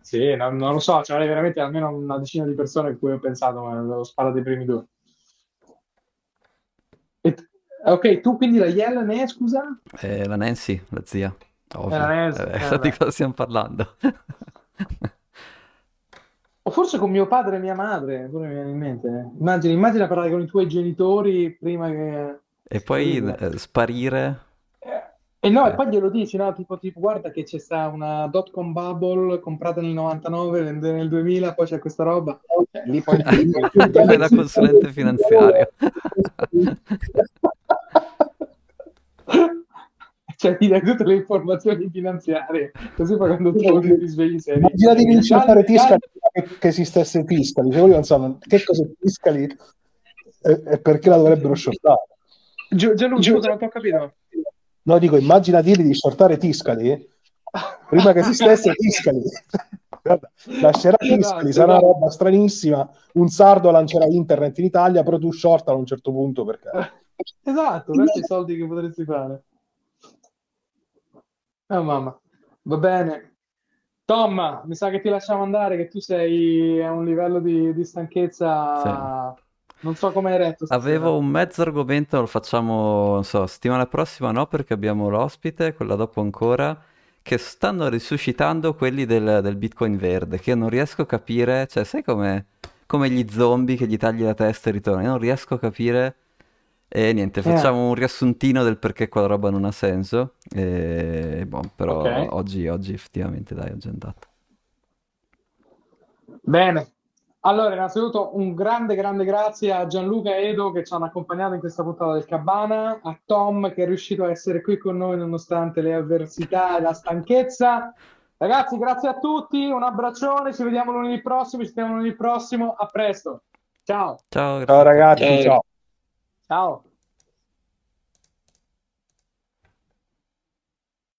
Sì, non, non lo so, c'è veramente almeno una decina di persone a cui ho pensato, ma avevo sparato i primi due. T- ok, tu quindi la Yellen è, scusa? Eh, la Nancy, la zia, ovvio. Eh, la Nancy, Eh, eh, di cosa stiamo parlando. O forse con mio padre e mia madre, pure mi viene in mente. Immagina, immagina parlare con i tuoi genitori prima che... E poi eh, sparire. E no, e Eh. poi glielo dici, no? Tipo, tipo, guarda che c'è sta una dot-com bubble comprata nel 99, vende nel 2000, poi c'è questa roba. Lì poi... Da consulente finanziario. Cioè, ti dai tutte le informazioni finanziarie, così poi quando tu ti svegli sei. Immaginati di insultare Gianni- Tiscali che, che esistesse Tiscali, cioè, non sanno che cosa è Tiscali e, e perché la dovrebbero shortare. Gi- Gianluca, scusa, non ti ho capito. No, dico, immagina dirgli di shortare Tiscali prima che esistesse Tiscali. Guarda, lascerà Tiscali, Esatto, sarà una esatto. roba stranissima. Un sardo lancerà internet in Italia, però tu shortala a un certo punto perché Esatto, questi i soldi che potresti fare. Oh mamma, va bene. Tom, mi sa che ti lasciamo andare, che tu sei a un livello di, di stanchezza. Non so come hai retto. stasera. Avevo un mezzo argomento, lo facciamo, non so, settimana prossima no, perché abbiamo l'ospite, quella dopo ancora, che stanno risuscitando quelli del, del Bitcoin verde, che io non riesco a capire, cioè, sai come, come gli zombie che gli tagli la testa e ritornano, io non riesco a capire, e niente, Eh. facciamo un riassuntino del perché quella roba non ha senso, e boh, però Ok. oggi, oggi effettivamente dai, oggi è andata. Bene. Allora, innanzitutto un grande, grande grazie a Gianluca e Edo che ci hanno accompagnato in questa puntata del Cabana, a Tom che è riuscito a essere qui con noi nonostante le avversità e la stanchezza. Ragazzi, grazie a tutti, un abbraccione, ci vediamo lunedì prossimo, ci vediamo lunedì prossimo, a presto. Ciao. Ciao, grazie. ciao ragazzi, Ciao. ciao. Ciao.